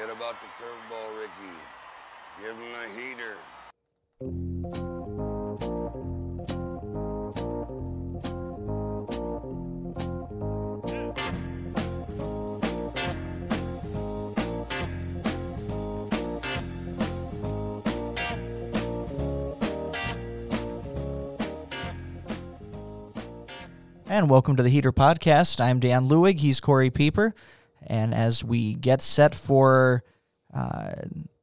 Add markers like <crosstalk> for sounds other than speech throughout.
Forget about the curveball, Ricky. Give him a heater. And welcome to the Heater Podcast. I'm Dan Lewig. He's Corey Pieper. And as we get set for uh,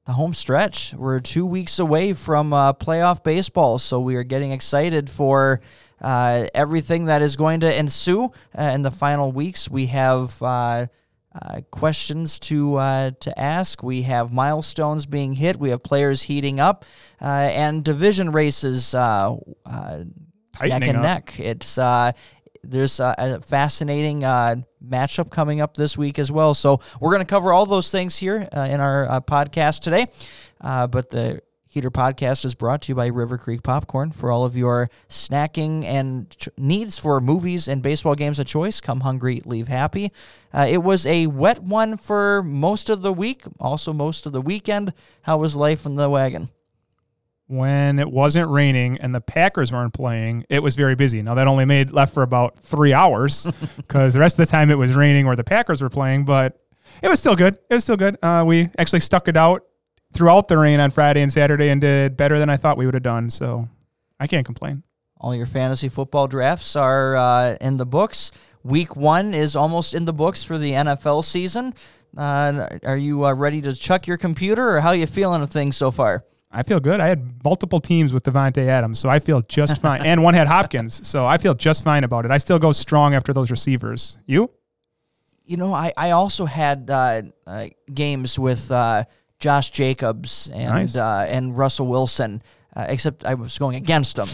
the home stretch, we're two weeks away from uh, playoff baseball. So we are getting excited for uh, everything that is going to ensue uh, in the final weeks. We have. Uh, uh, questions to uh, to ask. We have milestones being hit. We have players heating up, uh, and division races uh, uh, neck and up. neck. It's uh, there's a, fascinating uh, matchup coming up this week as well. So we're going to cover all those things here uh, in our uh, podcast today. Uh, but the Heater Podcast is brought to you by River Creek Popcorn for all of your snacking and ch- needs for movies and baseball games of choice. Come hungry, leave happy. Uh, it was a wet one for most of the week, also most of the weekend. How was life in the wagon? When it wasn't raining and the Packers weren't playing, it was very busy. Now that only made left for about three hours <laughs> because the rest of the time it was raining or the Packers were playing, but it was still good. It was still good. Uh, we actually stuck it out throughout the rain on Friday and Saturday and did better than I thought we would have done. So I can't complain. All your fantasy football drafts are uh, in the books. Week one is almost in the books for the NFL season. Uh, are you uh, ready to chuck your computer, or how are you feeling of things so far? I feel good. I had multiple teams with Davante Adams, so I feel just <laughs> fine. and one had Hopkins, so I feel just fine about it. I still go strong after those receivers. You? You know, I, I also had uh, uh, games with uh, Josh Jacobs and Nice. uh, and Russell Wilson, uh, except I was going against them.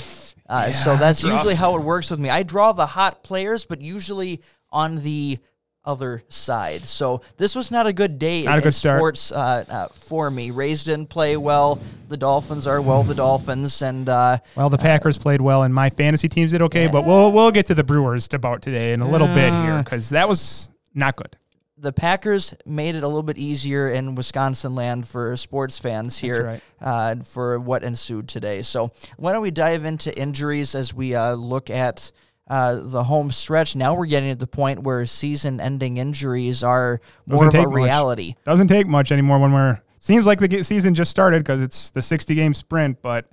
Uh, so Yeah, that's that's rough. usually how it works with me. I draw the hot players, but usually on the other side. So this was not a good day Not in, a good start. sports uh, uh, for me. Rays didn't play well. The Dolphins are well the Dolphins, and uh, Well, the Packers played well, and my fantasy teams did okay. But we'll we'll get to the Brewers about today in a little bit here because that was not good. the Packers made it a little bit easier in Wisconsin land for sports fans here right. uh, for what ensued today. So why don't we dive into injuries as we uh, look at uh, the home stretch? Now we're getting to the point where season-ending injuries are more Doesn't of a take much. reality. Doesn't take much anymore when we're seems like the season just started because it's the 60 game sprint, but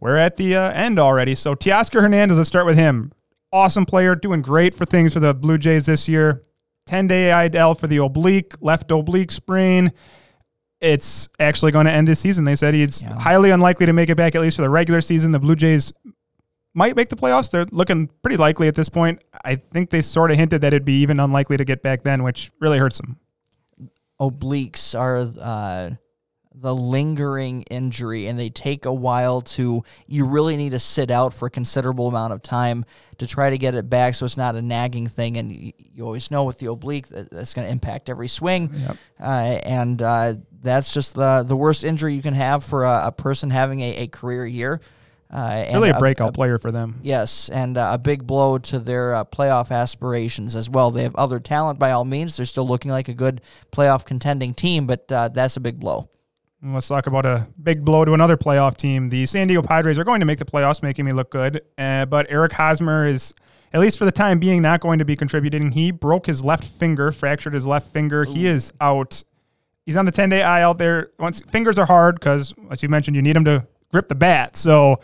we're at the uh, end already. So Teoscar Hernandez, let's start with him. Awesome player, doing great for things for the Blue Jays this year. 10 day IDL for the oblique, left oblique sprain. It's actually going to end his season. They said he's Yeah. highly unlikely to make it back at least for the regular season. The Blue Jays might make the playoffs. They're looking pretty likely at this point. I think they sort of hinted that it'd be even unlikely to get back then, which really hurts them. obliques are uh, the lingering injury and they take a while to you really need to sit out for a considerable amount of time to try to get it back so it's not a nagging thing and you, you always know with the oblique that that's going to impact every swing Yep. uh, and uh, that's just the the worst injury you can have for a, a person having a, a career year uh, and Really a breakout player for them. Yes, and uh, a big blow to their uh, playoff aspirations as well. They have other talent by all means. They're still looking like a good playoff contending team, but uh, that's a big blow. And Let's talk about a big blow to another playoff team. The San Diego Padres are going to make the playoffs, making me look good. Uh, but Eric Hosmer is, at least for the time being, not going to be contributing. He broke his left finger, fractured his left finger. He is out. He's on the 10 day IL there. Once fingers are hard because, as you mentioned, you need them to grip the bat. So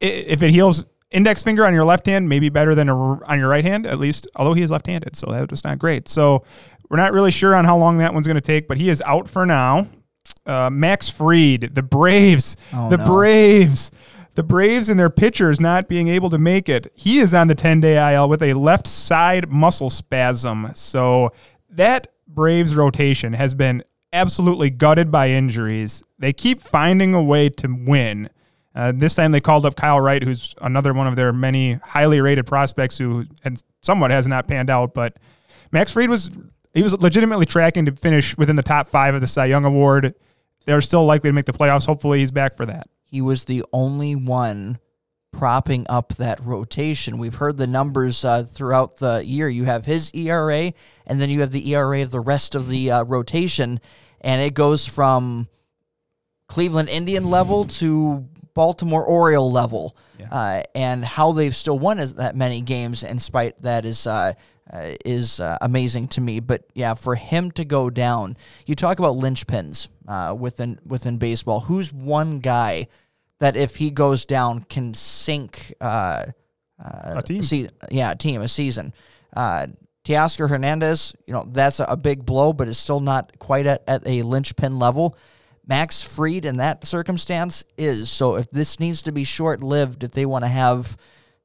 if it heals index finger on your left hand, maybe better than a, on your right hand, at least, although he is left handed. So that was not great. So we're not really sure on how long that one's going to take, but he is out for now. Uh, Max Fried, the Braves, Oh, the no. Braves, the Braves and their pitchers not being able to make it. He is on the 10 day IL with a left side muscle spasm. So that Braves rotation has been absolutely gutted by injuries. They keep finding a way to win. Uh, this time they called up Kyle Wright, who's another one of their many highly rated prospects who and somewhat has not panned out. But Max Fried was he was legitimately tracking to finish within the top five of the Cy Young Award. They're still likely to make the playoffs. Hopefully, he's back for that. He was the only one propping up that rotation. We've heard the numbers uh, throughout the year. You have his ERA, and then you have the ERA of the rest of the uh, rotation, and it goes from Cleveland Indian level to Baltimore Oriole level. Yeah. Uh, and how they've still won as that many games in spite that is uh, uh, is uh, amazing to me. But yeah, for him to go down, you talk about linchpins uh, within within baseball. Who's one guy that if he goes down can sink uh, uh, A team. Se- yeah, a team, a season. Uh, Teoscar Hernandez, you know that's a, a big blow, but it's still not quite at, at a linchpin level. Max Fried in that circumstance is so. If this needs to be short lived, if they want to have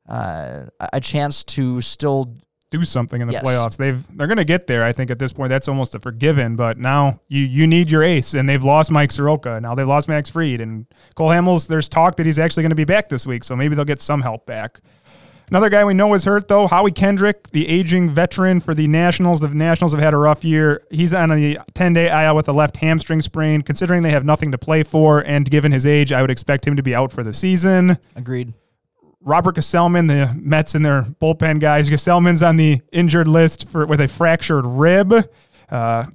uh, a a chance to still do something in the Yes. playoffs. They've they're going to get there. I think at this point that's almost a forgiven. But now you you need your ace, and they've lost Mike Soroka. Now they've lost Max Fried and Cole Hamels. There's talk that he's actually going to be back this week, so maybe they'll get some help back. Another guy we know is hurt though, Howie Kendrick, the aging veteran for the Nationals. The Nationals have had a rough year. He's on the 10-day IL with a left hamstring sprain. Considering they have nothing to play for, and given his age, I would expect him to be out for the season. agreed. Robert Gsellman, the Mets and their bullpen guys. Gsellman's on the injured list for with a fractured rib. Uh,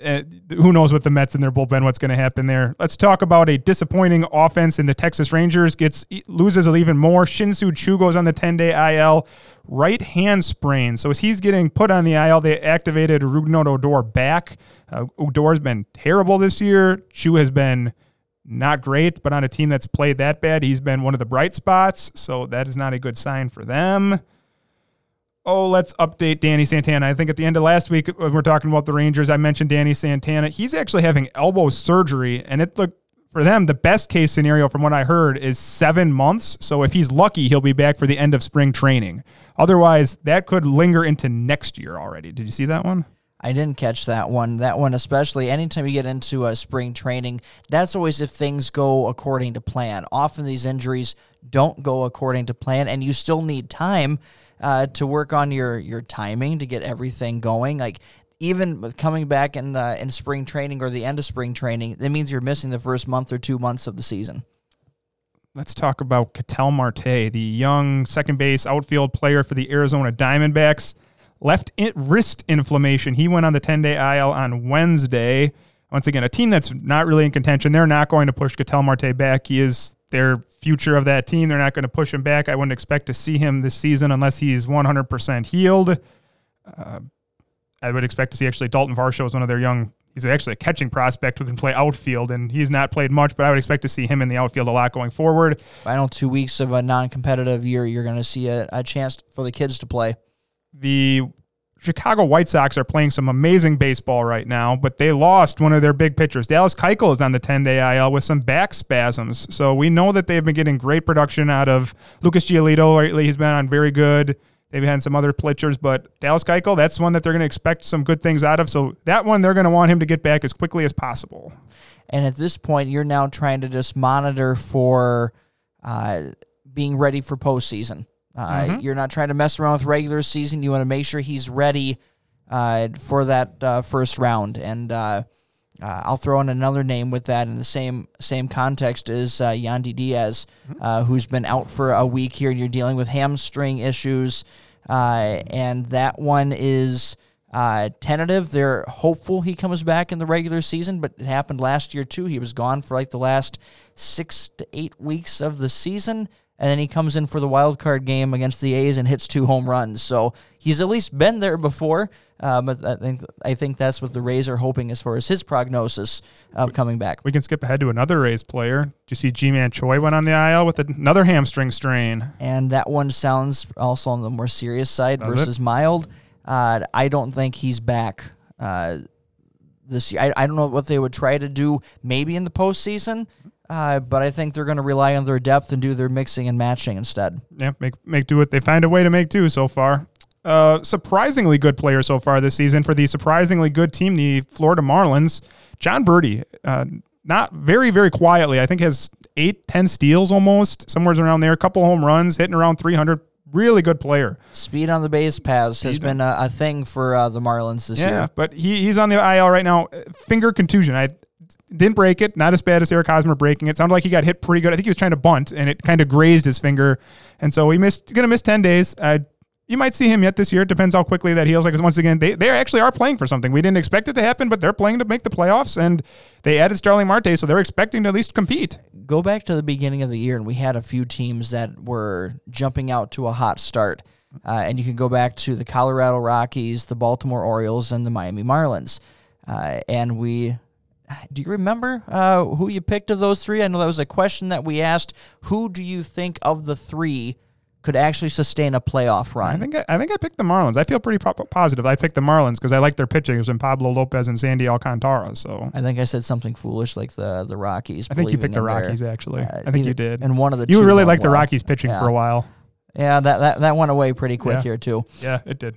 eh, who knows what the Mets and their bullpen, what's going to happen there. Let's talk about a disappointing offense in the Texas Rangers. Gets loses even more. Shin-Soo Choo goes on the 10-day IL, right hand sprain. So as he's getting put on the IL, they activated Rougned Odor back. Uh, Odor's been terrible this year. Choo has been not great, but on a team that's played that bad, he's been one of the bright spots. So that is not a good sign for them. Oh, let's update Danny Santana. I think at the end of last week, when we're talking about the Rangers, I mentioned Danny Santana. He's actually having elbow surgery, and it looked for them the best case scenario, from what I heard, is seven months. So if he's lucky, he'll be back for the end of spring training. Otherwise, that could linger into next year already. Did you see that one? I didn't catch that one. That one, especially anytime you get into a spring training, that's always if things go according to plan. Often these injuries don't go according to plan, and you still need time uh, to work on your your timing to get everything going. Like even with coming back in uh, in spring training or the end of spring training, that means you're missing the first month or two months of the season. Let's talk about Ketel Marte, the young second base outfield player for the Arizona Diamondbacks. Left wrist inflammation. He went on the 10 day IL on Wednesday. Once again, a team that's not really in contention. They're not going to push Ketel Marte back. He is their future of that team. They're not going to push him back. I wouldn't expect to see him this season unless he's 100% healed. Uh, I would expect to see actually Dalton Varsho is one of their young. He's actually a catching prospect who can play outfield, and he's not played much, but I would expect to see him in the outfield a lot going forward. Final two weeks of a non-competitive year, you're going to see a, a chance for the kids to play. The Chicago White Sox are playing some amazing baseball right now, but they lost one of their big pitchers. Dallas Keuchel is on the 10-day IL with some back spasms. So we know that they've been getting great production out of Lucas Giolito lately. He's been on very good. They've had some other pitchers, but Dallas Keuchel, that's one that they're going to expect some good things out of. So that one, they're going to want him to get back as quickly as possible. And at this point, you're now trying to just monitor for uh, being ready for postseason. Uh, You're not trying to mess around with regular season. You want to make sure he's ready uh, for that uh, first round. And uh, uh, I'll throw in another name with that in the same same context is uh, Yandy Diaz, uh, who's been out for a week here. And you're dealing with hamstring issues, uh, and that one is uh, tentative. They're hopeful he comes back in the regular season, but it happened last year too. He was gone for like the last six to eight weeks of the season, and then he comes in for the wild card game against the A's and hits two home runs. So he's at least been there before. Uh, but I think I think that's what the Rays are hoping as far as his prognosis of coming back. We can skip ahead to another Rays player. Do you see Ji-Man Choi went on the IL with another hamstring strain? and that one sounds also on the more serious side Does it? versus mild. Uh, I don't think he's back uh, this year. I, I don't know what they would try to do maybe in the postseason, uh, but I think they're going to rely on their depth and do their mixing and matching instead. yeah, make make do what they find a way to make do so far. Uh, surprisingly good player so far this season for the surprisingly good team, the Florida Marlins. Jon Berti, uh, not very very quietly. I think has eight, ten steals almost, somewhere around there. A couple home runs, hitting around 300. Really good player. Speed on the base paths has been a, a thing for uh, the Marlins this Yeah, year. Yeah, but he, he's on the IL right now. Finger contusion. I didn't break it. Not as bad as Eric Hosmer breaking it. Sounded like he got hit pretty good. I think he was trying to bunt and it kind of grazed his finger, and so he missed. Going to miss ten days. Uh, you might see him yet this year. It depends how quickly that heals. Like once again, they they actually are playing for something. We didn't expect it to happen, but they're playing to make the playoffs, and they added Starling Marte, so they're expecting to at least compete. Go back to the beginning of the year, and we had a few teams that were jumping out to a hot start. Uh, and you can go back to the Colorado Rockies, the Baltimore Orioles, and the Miami Marlins. Uh, and we, do you remember uh, who you picked of those three? I know that was a question that we asked. Who do you think of the three could actually sustain a playoff run? I think I, I think I picked the Marlins. I feel pretty po- positive. I picked the Marlins because I like their pitching. It was in Pablo Lopez and Sandy Alcantara. So I think I said something foolish like the the Rockies. I think you picked the in their- Rockies. Actually, uh, I think either- you did. And one of the You really liked the. Rockies pitching Yeah. for a while. Yeah, that, that that went away pretty quick Yeah. here too. Yeah, it did.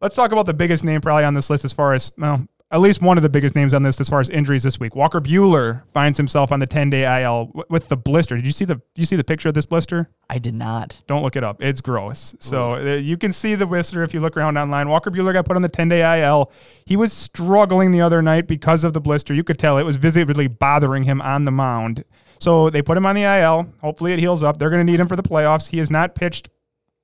Let's talk about the biggest name probably on this list as far as well, at least one of the biggest names on this as far as injuries this week. Walker Buehler finds himself on the 10-day IL w- with the blister. Did you see the you see the picture of this blister? I did not. Don't look it up. It's gross. So uh, you can see the blister if you look around online. Walker Buehler got put on the 10-day IL. He was struggling the other night because of the blister. You could tell it was visibly bothering him on the mound. So they put him on the IL. Hopefully it heals up. They're going to need him for the playoffs. He has not pitched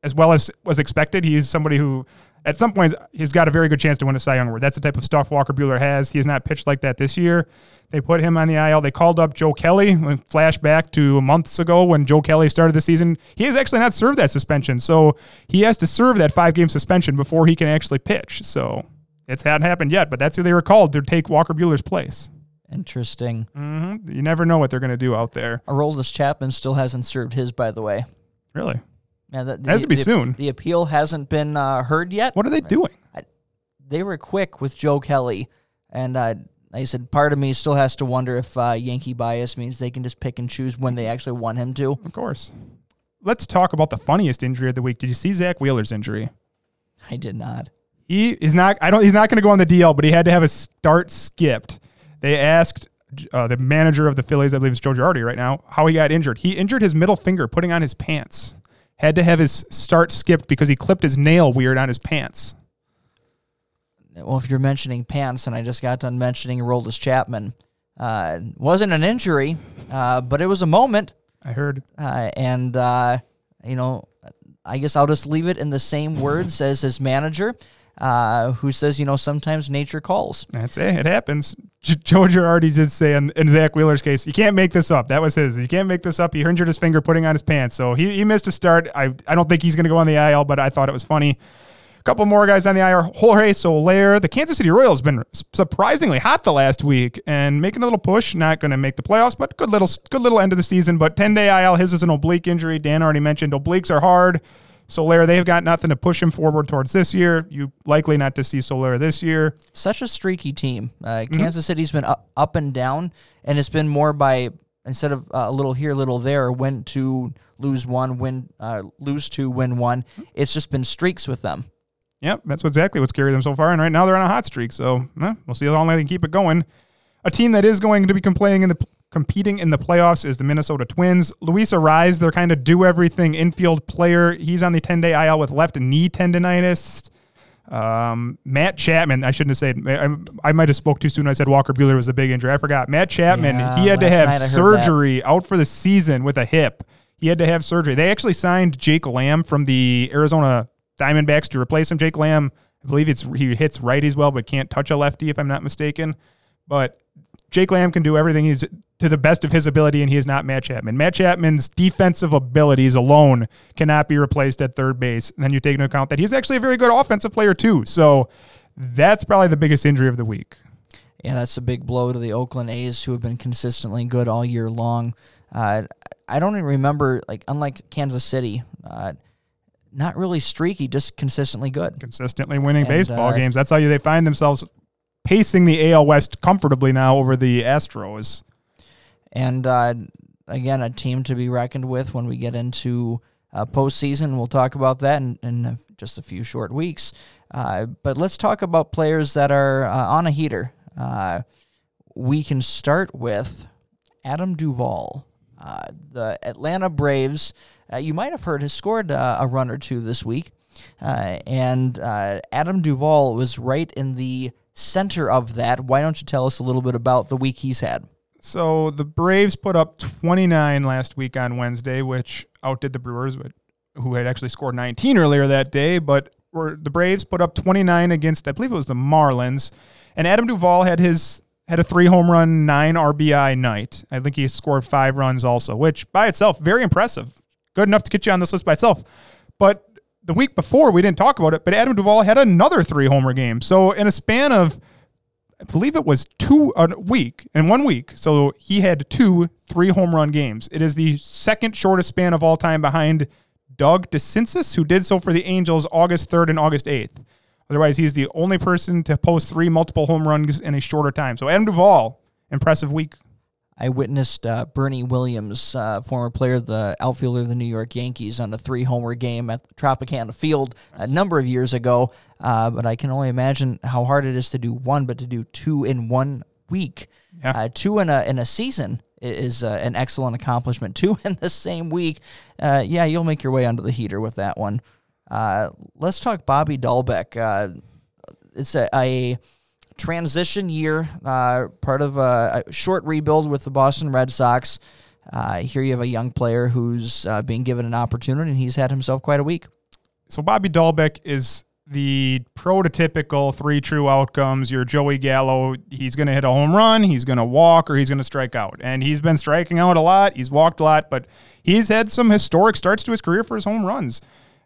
as well as was expected. He's somebody who, at some points, he's got a very good chance to win a Cy Young Award. That's the type of stuff Walker Buehler has. He has not pitched like that this year. They put him on the IL. They called up Joe Kelly. Flashback to months ago when Joe Kelly started the season. He has actually not served that suspension, so he has to serve that five game suspension before he can actually pitch. So it's hadn't happened yet, but that's who they were called to take Walker Buehler's place. Interesting. hmm You never know what they're going to do out there. Aroldis Chapman still hasn't served his, by the way. Really, Yeah, that, has to be the, soon. The appeal hasn't been uh, heard yet. What are they doing? They were quick with Joe Kelly, and uh, I said, part of me still has to wonder if uh, Yankee bias means they can just pick and choose when they actually want him to. Of course. Let's talk about the funniest injury of the week. Did you see Zack Wheeler's injury? I did not. He is not. I don't. He's not going to go on the DL, but he had to have a start skipped. They asked uh, the manager of the Phillies, I believe it's Joe Girardi right now, how he got injured. He injured his middle finger putting on his pants. Had to have his start skipped because he clipped his nail weird on his pants. Well, if you're mentioning pants, and I just got done mentioning Aroldis Chapman, uh, wasn't an injury, uh, but it was a moment. I heard. Uh, and, uh, you know, I guess I'll just leave it in the same words as his manager, uh, who says, you know, sometimes nature calls. That's it. It happens. Joe Girardi did say in, in Zack Wheeler's case, you can't make this up. That was his. You can't make this up. He injured his finger putting on his pants. So he, he missed a start. I, I don't think he's going to go on the IL, but I thought it was funny. A couple more guys on the IR. Jorge Soler. The Kansas City Royals been surprisingly hot the last week and making a little push. Not going to make the playoffs, but good little good little end of the season. But 10 day IL. His is an oblique injury. Dan already mentioned obliques are hard. Soler, they've got nothing to push him forward towards this year. You likely not to see Soler this year. Such a streaky team. Uh, Mm-hmm. Kansas City's been up, up and down, and it's been more by instead of uh, a little here, little there, win two, lose one, win, uh, lose two, win one. It's just been streaks with them. Yep, that's exactly what's carried them so far. And right now they're on a hot streak. So eh, we'll see how long they can keep it going. A team that is going to be competing in the competing in the playoffs is the Minnesota Twins. Luis Arraez, their kind of do everything infield player. He's on the 10 day IL with left knee tendonitis. Um, Matt Chapman, I shouldn't have said. I, I might have spoke too soon. I said Walker Buehler was a big injury. I forgot. Matt Chapman, Yeah, he had to have night I heard surgery out for the season with a hip. He had to have surgery. They actually signed Jake Lamb from the Arizona Diamondbacks to replace him. Jake Lamb, I believe it's he hits righties well, but can't touch a lefty if I'm not mistaken. But Jake Lamb can do everything he's to the best of his ability, and he is not Matt Chapman. Matt Chapman's defensive abilities alone cannot be replaced at third base. And then you take into account that he's actually a very good offensive player too. So that's probably the biggest injury of the week. Yeah, that's a big blow to the Oakland A's, who have been consistently good all year long. Uh, I don't even remember, like, unlike Kansas City, uh, not really streaky, just consistently good. Consistently winning And, baseball uh, games. That's how you, they find themselves pacing the AL West comfortably now over the Astros. And uh, again, a team to be reckoned with when we get into uh, postseason. We'll talk about that in, in just a few short weeks. Uh, but let's talk about players that are uh, on a heater. Uh, we can start with Adam Duvall. Uh, the Atlanta Braves, uh, you might have heard, has scored a run or two this week. And Adam Duvall was right in the center of that. Why don't you tell us a little bit about the week he's had? So the Braves put up 29 last week on Wednesday, which outdid the Brewers, but who had actually scored 19 earlier that day. But the Braves put up 29 against, I believe it was the Marlins, and Adam Duvall had his had a three home run, nine RBI night. I think he scored five runs also, which by itself very impressive, good enough to get you on this list by itself. But the week before we didn't talk about it, but Adam Duvall had another three homer game. So in a span of I believe it was two a week in one week. So he had two three home run games. It is the second shortest span of all time behind Doug DeCinces, who did so for the Angels August 3rd and August 8th. Otherwise, he's the only person to post three multiple home runs in a shorter time. So Adam Duvall, impressive week. I witnessed uh, Bernie Williams, uh, former player of the outfielder of the New York Yankees, on a three homer game at Tropicana Field a number of years ago. Uh, but I can only imagine how hard it is to do one, but to do two in one week, yeah. Uh, two in a in a season is uh, an excellent accomplishment. <laughs> Two in the same week, uh, yeah, you'll make your way under the heater with that one. let's talk Bobby Dalbec. it's a, a transition year, uh, part of a, a, short rebuild with the Boston Red Sox. Uh, here you have a young player who's uh, being given an opportunity, and he's had himself quite a week. So Bobby Dalbec is the prototypical three true outcomes. Your Joey Gallo, he's going to hit a home run, he's going to walk, or he's going to strike out. And he's been striking out a lot. He's walked a lot, but he's had some historic starts to his career for his home runs.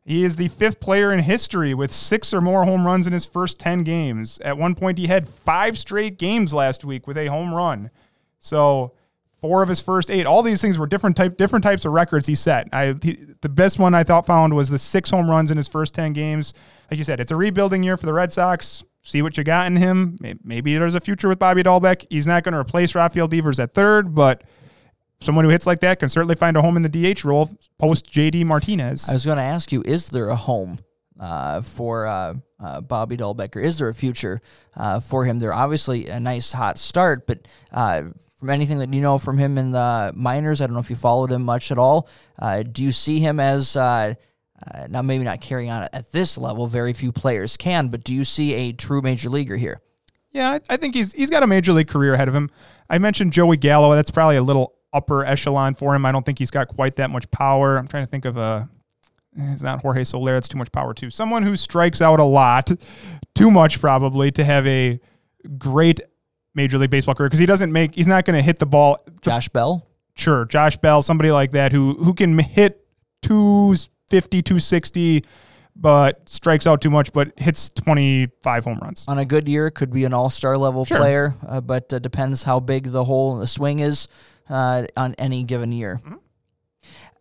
He is the fifth player in history with six or more home runs in his first 10 games. At one point, he had five straight games last week with a home run. So, four of his first eight. All these things were different type, different types of records he set. I, he, the best one I thought found was the six home runs in his first 10 games. Like you said, it's a rebuilding year for the Red Sox. See what you got in him. Maybe there's a future with Bobby Dalbec. He's not going to replace Rafael Devers at third, but – someone who hits like that can certainly find a home in the DH role post JD Martinez. I was going to ask you, is there a home uh, for uh, uh, Bobby Dalbecker? Is there a future uh, for him? They're obviously a nice hot start, but uh, from anything that you know from him in the minors, I don't know if you followed him much at all. Uh, do you see him as now maybe not carrying on at this level? Very few players can, but do you see a true major leaguer here? Yeah, I, I think he's he's got a major league career ahead of him. I mentioned Joey Gallo. That's probably a little upper echelon for him. I don't think he's got quite that much power. I'm trying to think of a. Eh, it's not Jorge Soler. It's too much power too. Someone who strikes out a lot, too much probably to have a great Major League Baseball career because he doesn't make. He's not going to hit the ball. Josh Bell. Sure, Josh Bell, somebody like that who who can hit 250, 260 but strikes out too much, but hits 25 home runs. On a good year, could be an all star level sure. player, uh, but uh, depends how big the hole in the swing is uh, on any given year. Mm-hmm.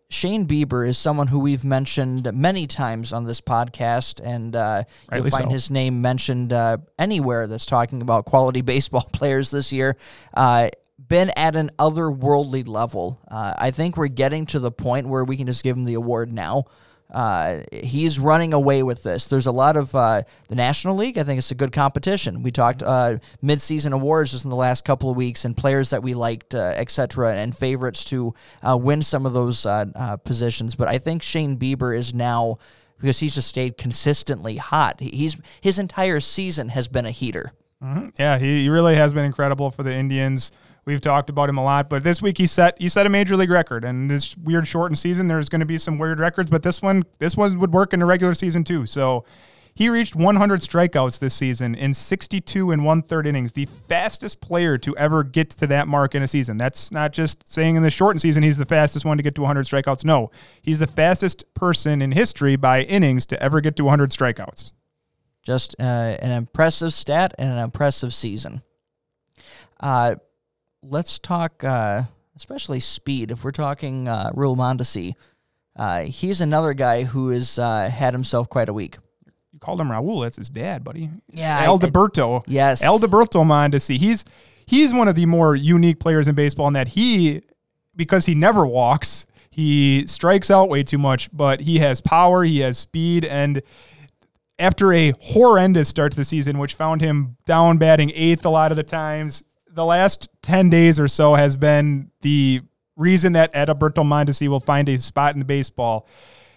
Shane Bieber is someone who we've mentioned many times on this podcast, and uh, you'll find so. his name mentioned uh, anywhere that's talking about quality <laughs> baseball players this year. Uh, been at an otherworldly level. Uh, I think we're getting to the point where we can just give him the award now. Uh, he's running away with this. There's a lot of uh, the National League. I think it's a good competition. We talked uh, midseason awards just in the last couple of weeks, and players that we liked, uh, etc., and favorites to uh, win some of those uh, uh, positions. But I think Shane Bieber is now because he's just stayed consistently hot. He's his entire season has been a heater. Mm-hmm. Yeah, he, he really has been incredible for the Indians. We've talked about him a lot, but this week he set he set a major league record. And this weird shortened season, there's going to be some weird records, but this one this one would work in the regular season too. So he reached 100 strikeouts this season in 62 and one third innings, the fastest player to ever get to that mark in a season. That's not just saying in the shortened season he's the fastest one to get to 100 strikeouts. No, he's the fastest person in history by innings to ever get to 100 strikeouts. Just uh, an impressive stat and an impressive season. Uh, let's talk, uh, especially speed. If we're talking uh, Raul Mondesi, uh, he's another guy who has uh, had himself quite a week. You called him Raul. That's his dad, buddy. Yeah, Alberto. yes, Alberto Mondesi. He's he's one of the more unique players in baseball in that he, because he never walks, he strikes out way too much, but he has power, he has speed, and after a horrendous start to the season, which found him down batting eighth a lot of the times, the last 10 days or so has been the reason that Adalberto Mondesi will find a spot in baseball.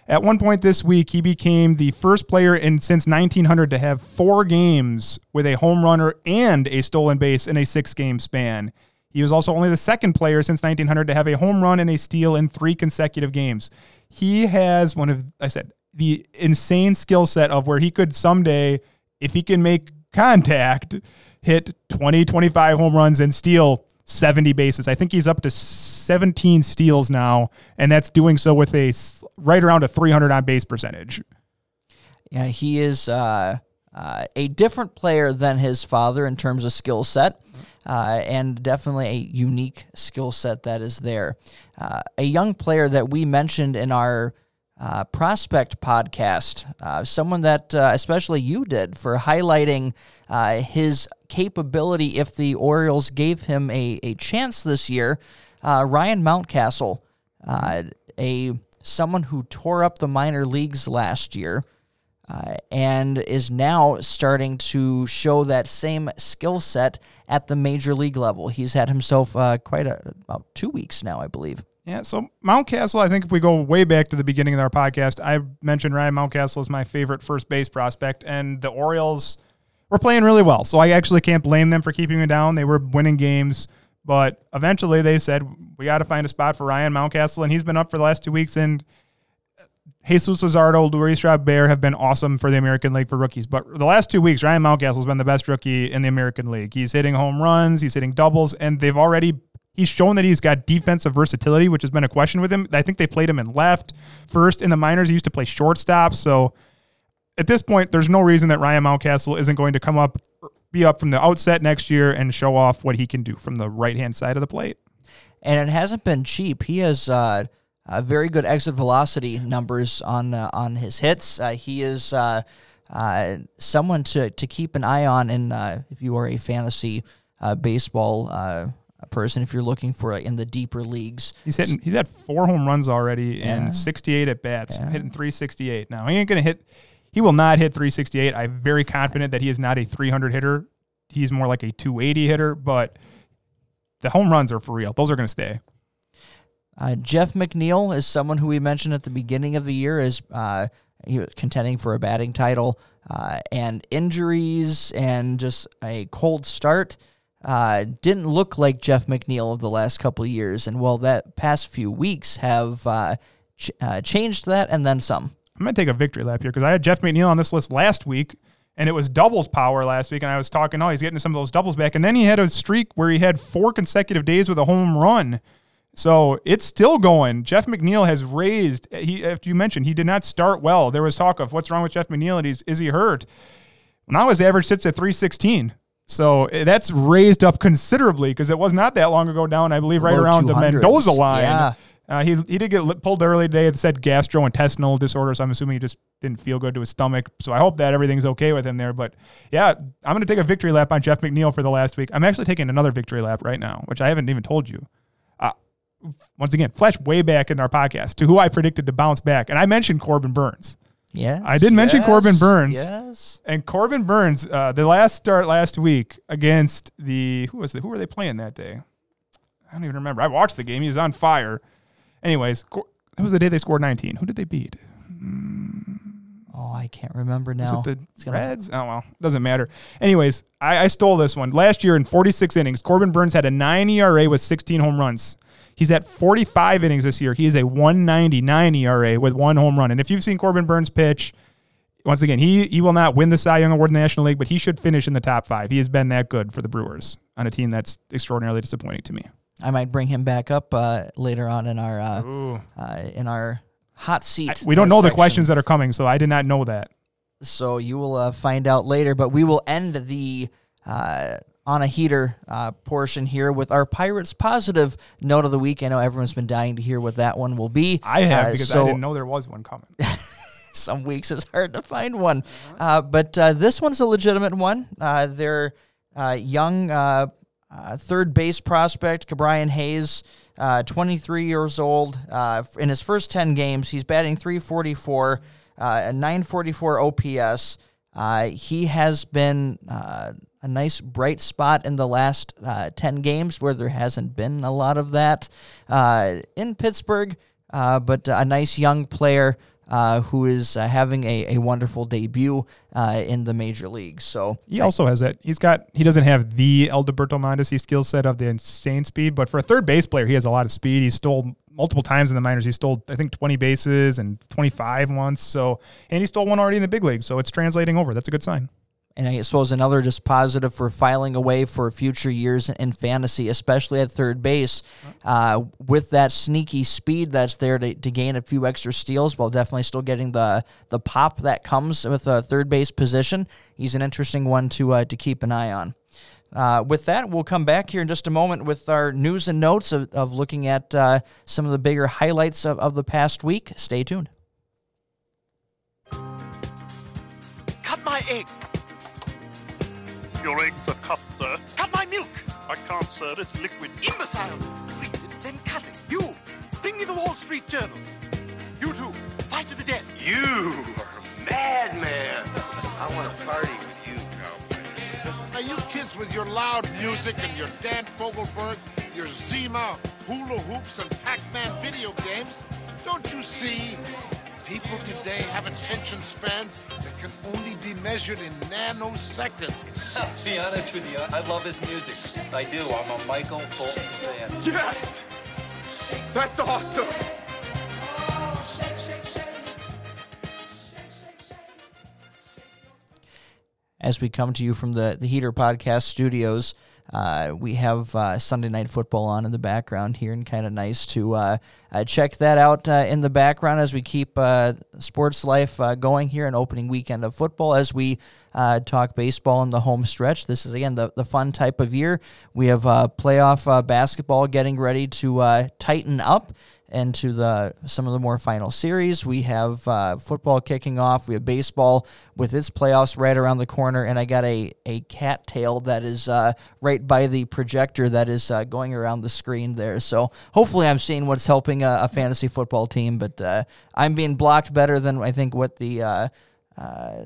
At one point this week, he became the first player in since 1900 to have four games with a home runner and a stolen base in a six-game span. He was also only the second player since 1900 to have a home run and a steal in three consecutive games. He has one of, I said, the insane skill set of where he could someday, if he can make contact, hit 20, 25 home runs and steal 70 bases. I think he's up to 17 steals now, and that's doing so with a right around a 300 on base percentage. Yeah, he is uh, uh, a different player than his father in terms of skill set. Uh, and definitely a unique skill set that is there. Uh, a young player that we mentioned in our uh, prospect podcast, uh, someone that uh, especially you did for highlighting uh, his capability if the Orioles gave him a, a chance this year. Ryan Mountcastle, a someone who tore up the minor leagues last year. Uh, and is now starting to show that same skill set at the major league level. He's had himself uh, quite a, about two weeks now, I believe. Yeah, so Mountcastle, I think if we go way back to the beginning of our podcast, I mentioned Ryan Mountcastle is my favorite first base prospect, and the Orioles were playing really well. So I actually can't blame them for keeping him down. They were winning games, but eventually they said, we got to find a spot for Ryan Mountcastle, and he's been up for the last two weeks, and – Jesus Luzardo, Luis Robert have been awesome for the American League for rookies. But the last two weeks, Ryan Mountcastle's been the best rookie in the American League. He's hitting home runs, he's hitting doubles, and they've already he's shown that he's got defensive versatility, which has been a question with him. I think they played him in left first in the minors. He used to play shortstop. So at this point, there's no reason that Ryan Mountcastle isn't going to come up, be up from the outset next year and show off what he can do from the right hand side of the plate. And it hasn't been cheap. He has uh, uh, very good exit velocity numbers on uh, on his hits. Uh, he is uh, uh, someone to, to keep an eye on, and if you are a fantasy baseball person, if you're looking for it in the deeper leagues, he's hitting. He's had four home runs already yeah. and 68 at bats, yeah. hitting 368. Now he ain't gonna hit. He will not hit 368. I'm very confident that he is not a 300 hitter. He's more like a 280 hitter, but the home runs are for real. Those are going to stay. Uh, Jeff McNeil is someone who we mentioned at the beginning of the year as uh, he was contending for a batting title, uh, and injuries and just a cold start uh, didn't look like Jeff McNeil of the last couple years. And well, that past few weeks have uh, ch- uh, changed that and then some. I'm gonna take a victory lap here because I had Jeff McNeil on this list last week and it was doubles power last week. And I was talking, oh, he's getting some of those doubles back. And then he had a streak where he had four consecutive days with a home run. So it's still going. Jeff McNeil has raised. He, after you mentioned, he did not start well. There was talk of what's wrong with Jeff McNeil and he's is he hurt? Now his average sits at 316. So eh, that's raised up considerably because it was not that long ago down, I believe, right Low around 200s. the Mendoza line. Yeah. Uh, he, he did get pulled early today. It said gastrointestinal disorder, so I'm assuming he just didn't feel good to his stomach. So I hope that everything's okay with him there. But yeah, I'm going to take a victory lap on Jeff McNeil for the last week. I'm actually taking another victory lap right now, which I haven't even told you once again, flash way back in our podcast to who I predicted to bounce back. And I mentioned Corbin Burnes. Yeah. I did mention yes, Corbin Burnes. Yes. And Corbin Burnes, uh, the last start last week against the who was it? Who were they playing that day? I don't even remember. I watched the game. He was on fire. Anyways, that was the day they scored 19. Who did they beat? Oh, I can't remember now. It the Reds? Oh well, it doesn't matter. Anyways, I, I stole this one last year in 46 innings. Corbin Burnes had a nine ERA with 16 home runs. He's at 45 innings this year. He is a 199 ERA with one home run. And if you've seen Corbin Burnes pitch, once again, he he will not win the Cy Young Award in the National League, but he should finish in the top five. He has been that good for the Brewers on a team that's extraordinarily disappointing to me. I might bring him back up uh, later on in our uh, uh, in our hot seat. I, we don't know section. the questions that are coming, so I did not know that. So you will uh, find out later. But we will end the uh, on a heater uh, portion here with our Pirates positive note of the week. I know everyone's been dying to hear what that one will be. I have uh, because so I didn't know there was one coming. <laughs> some weeks it's hard to find one, uh, but uh, this one's a legitimate one. Uh, their uh, young third base prospect, Ke'Bryan Hayes. 23 years old. in his first 10 games, he's batting 344, a 944 OPS. he has been a nice bright spot in the last uh, 10 games where there hasn't been a lot of that uh, in Pittsburgh, uh, but a nice young player uh, who is uh, having a, a wonderful debut uh, in the major leagues. So he also has that. He's got. He doesn't have the Alberto Mondesi skill set of the insane speed, but for a third base player, he has a lot of speed. He stole multiple times in the minors. He stole, I think, 20 bases and 25 once. So, and he stole one already in the big league. So it's translating over. That's a good sign. And I suppose another just positive for filing away for future years in fantasy, especially at third base, uh, with that sneaky speed that's there to, to gain a few extra steals, while definitely still getting the the pop that comes with a third base position. He's an interesting one to uh, to keep an eye on. Uh, with that, we'll come back here in just a moment with our news and notes of, of looking at uh, some of the bigger highlights of, of the past week. Stay tuned. Cut my egg. Your eggs are cut, sir. Cut my milk. I can't, sir. It's liquid. Imbecile. Freeze it, then cut it. You, bring me the Wall Street Journal. You two, fight to the death. You are a madman. I want to party with you, cowboy. Now, you kids with your loud music and your Dan Fogelberg, your Zima, hula hoops, and Pac-Man video games, don't you see? People today have attention spans that can only be measured in nanoseconds. To be honest with you, I love his music. I do. I'm a Michael Bolton fan. Yes! That's awesome! As we come to you from the, the Heater Podcast studios, uh, we have uh, Sunday Night Football on in the background here, and kind of nice to uh, uh check that out uh, in the background as we keep uh, sports life going here, and opening weekend of football as we talk baseball in the home stretch. This is, again, the, the fun type of year. We have playoff basketball getting ready to tighten up into the some of the more final series. We have uh, football kicking off. We have baseball with its playoffs right around the corner, and I got a a cat tail that is uh, right by the projector that is uh, going around the screen there. So hopefully, I'm seeing what's helping a, a fantasy football team. But uh, I'm being blocked better than I think what the uh, uh,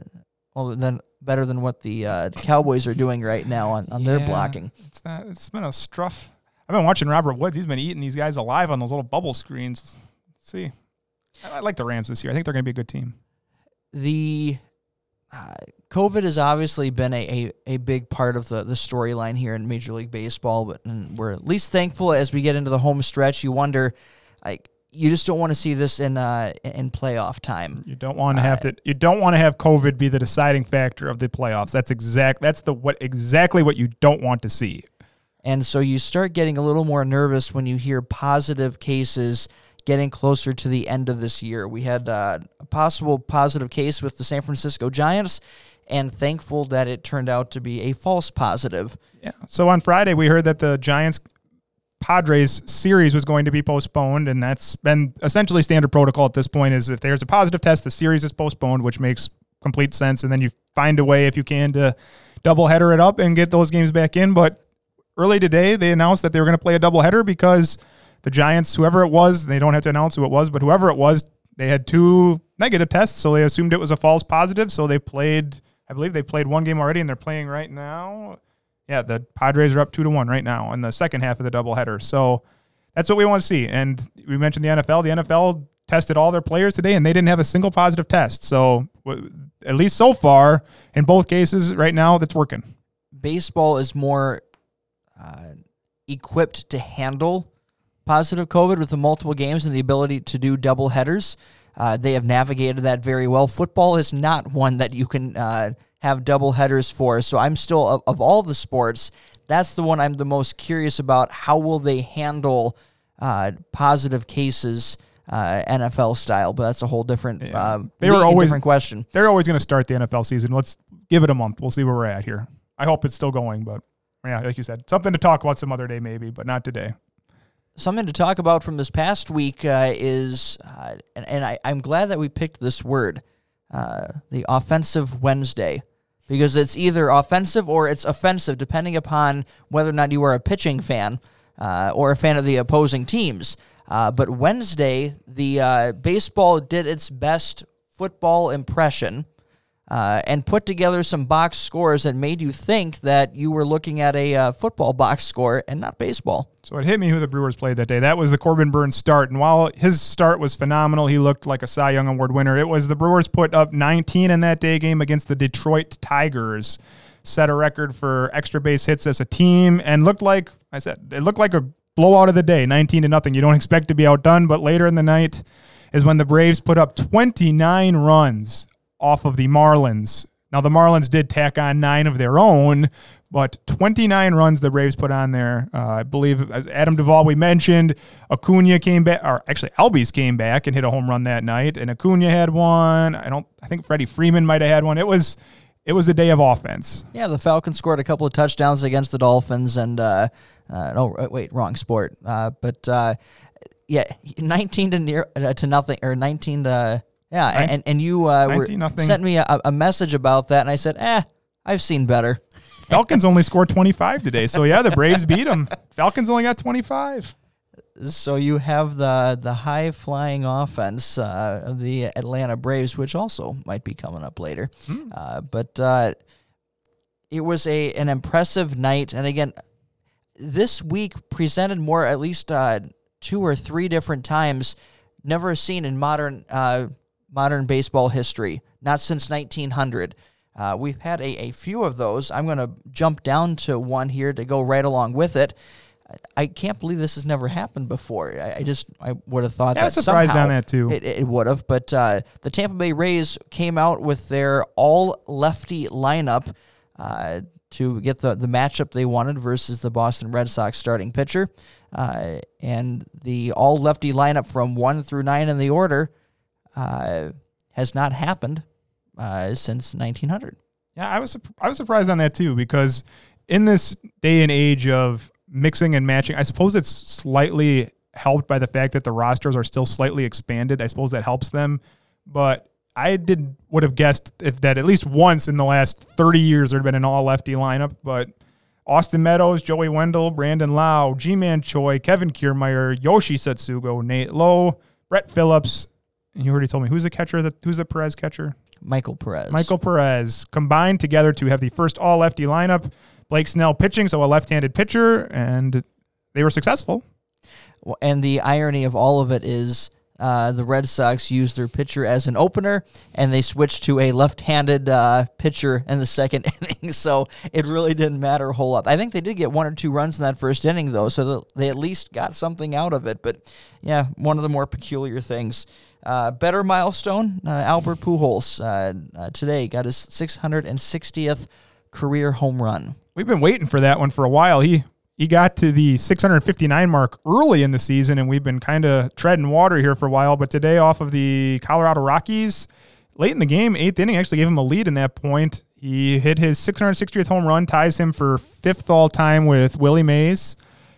well then better than what the Cowboys are doing right now on, on yeah, their blocking. It's not. It's been a struff I've been watching Robert Woods. He's been eating these guys alive on those little bubble screens. Let's see. I, I like the Rams this year. I think they're going to be a good team. The uh, COVID has obviously been a, a, a, big part of the, the storyline here in Major League Baseball, but we're at least thankful as we get into the home stretch. You wonder, like, you just don't want to see this in uh, in playoff time. You don't want to have to. You don't want to have COVID be the deciding factor of the playoffs. That's exact. That's the what exactly what you don't want to see. And so you start getting a little more nervous when you hear positive cases getting closer to the end of this year. We had uh, a possible positive case with the San Francisco Giants, and thankful that it turned out to be a false positive. Yeah. So on Friday, we heard that the Giants Padres series was going to be postponed, and that's been essentially standard protocol at this point. Is if there's a positive test, the series is postponed, which makes complete sense, and then you find a way if you can to double header it up and get those games back in. But early today, they announced that they were going to play a doubleheader because the Giants, whoever it was, they don't have to announce who it was, but whoever it was, they had two negative tests, so they assumed it was a false positive. So they played, I believe they played one game already, and they're playing right now. Yeah, the Padres are up two to one right now in the second half of the doubleheader. So that's what we want to see. And we mentioned the NFL. The NFL tested all their players today, and they didn't have a single positive test. So at least so far, in both cases, right now, that's working. Baseball is more uh, equipped to handle positive COVID with the multiple games and the ability to do double headers. Uh, they have navigated that very well. Football is not one that you can uh, have double headers for. So I'm still of, of, all the sports, that's the one I'm the most curious about. How will they handle uh, positive cases? Uh, NFL style, but that's a whole different. Yeah. Uh, they were always different question. They're always going to start the NFL season. Let's give it a month. We'll see where we're at here. I hope it's still going, but yeah, like you said, something to talk about some other day, maybe, but not today. Something to talk about from this past week uh, is, uh, and, and I, am glad that we picked this word, uh, the offensive Wednesday, because it's either offensive or it's offensive, depending upon whether or not you are a pitching fan uh, or a fan of the opposing teams. Uh, but Wednesday, the uh, baseball did its best football impression uh, and put together some box scores that made you think that you were looking at a uh, football box score and not baseball. So it hit me who the Brewers played that day. That was the Corbin Burnes start. And while his start was phenomenal, he looked like a Cy Young Award winner. It was the Brewers put up 19 in that day game against the Detroit Tigers, set a record for extra base hits as a team, and looked like I said it looked like a blowout of the day, 19 to nothing. You don't expect to be outdone, but later in the night is when the Braves put up 29 runs off of the Marlins. Now the Marlins did tack on nine of their own, but 29 runs the Braves put on there. Uh, I believe as Adam Duvall we mentioned, Acuna came back, or actually Albies came back and hit a home run that night, and Acuna had one. I don't. I think Freddie Freeman might have had one. It was. It was a day of offense. Yeah, the Falcons scored a couple of touchdowns against the Dolphins, and uh, uh, no, wait, wrong sport. Uh, but uh, yeah, 19 to near uh, to nothing, or 19 to yeah, Nin- and and you uh, were, sent me a, a message about that, and I said, eh, I've seen better. <laughs> Falcons only scored 25 today, so yeah, the Braves beat them. Falcons only got 25. So you have the the high flying offense uh, of the Atlanta Braves, which also might be coming up later. Uh, but uh, it was a an impressive night, and again, this week presented more at least uh, two or three different times, never seen in modern uh, modern baseball history, not since 1900. Uh, we've had a, a few of those. I'm going to jump down to one here to go right along with it. I- can't believe this has never happened before. I, I just I would have thought Yeah, that surprised on that, too. It, it would have, but uh, the Tampa Bay Rays came out with their all lefty lineup uh, to get the the matchup they wanted versus the Boston Red Sox starting pitcher, uh, and the all lefty lineup from one through nine in the order uh, has not happened uh, since 1900. Yeah, I was I was surprised on that too because in this day and age of mixing and matching, I suppose it's slightly helped by the fact that the rosters are still slightly expanded. I suppose that helps them, but I did would have guessed if that at least once in the last 30 years there'd been an all lefty lineup, but Austin Meadows, Joey Wendle, Brandon Lowe, Ji-Man Choi, Kevin Kiermaier, Yoshi Tsutsugo, Nate Lowe, Brett Phillips, you already told me who's the catcher that who's the Perez catcher? Michael Perez. Michael Perez combined together to have the first all lefty lineup. Blake Snell pitching, so a left handed pitcher, and they were successful. Well, And the irony of all of it is uh, the Red Sox used their pitcher as an opener, and they switched to a left-handed uh, pitcher in the second <laughs> inning. So it really didn't matter a whole lot. I think they did get one or two runs in that first inning, though, so they at least got something out of it. But yeah, one of the more peculiar things. Uh, better milestone: uh, Albert Pujols uh, uh, today got his 660th career home run. We've been waiting for that one for a while. He he got to the 659 mark early in the season, and we've been kind of treading water here for a while. But today, off of the Colorado Rockies, late in the game, eighth inning, actually gave him a lead in that point. He hit his 660th home run, ties him for fifth all time with Willie Mays.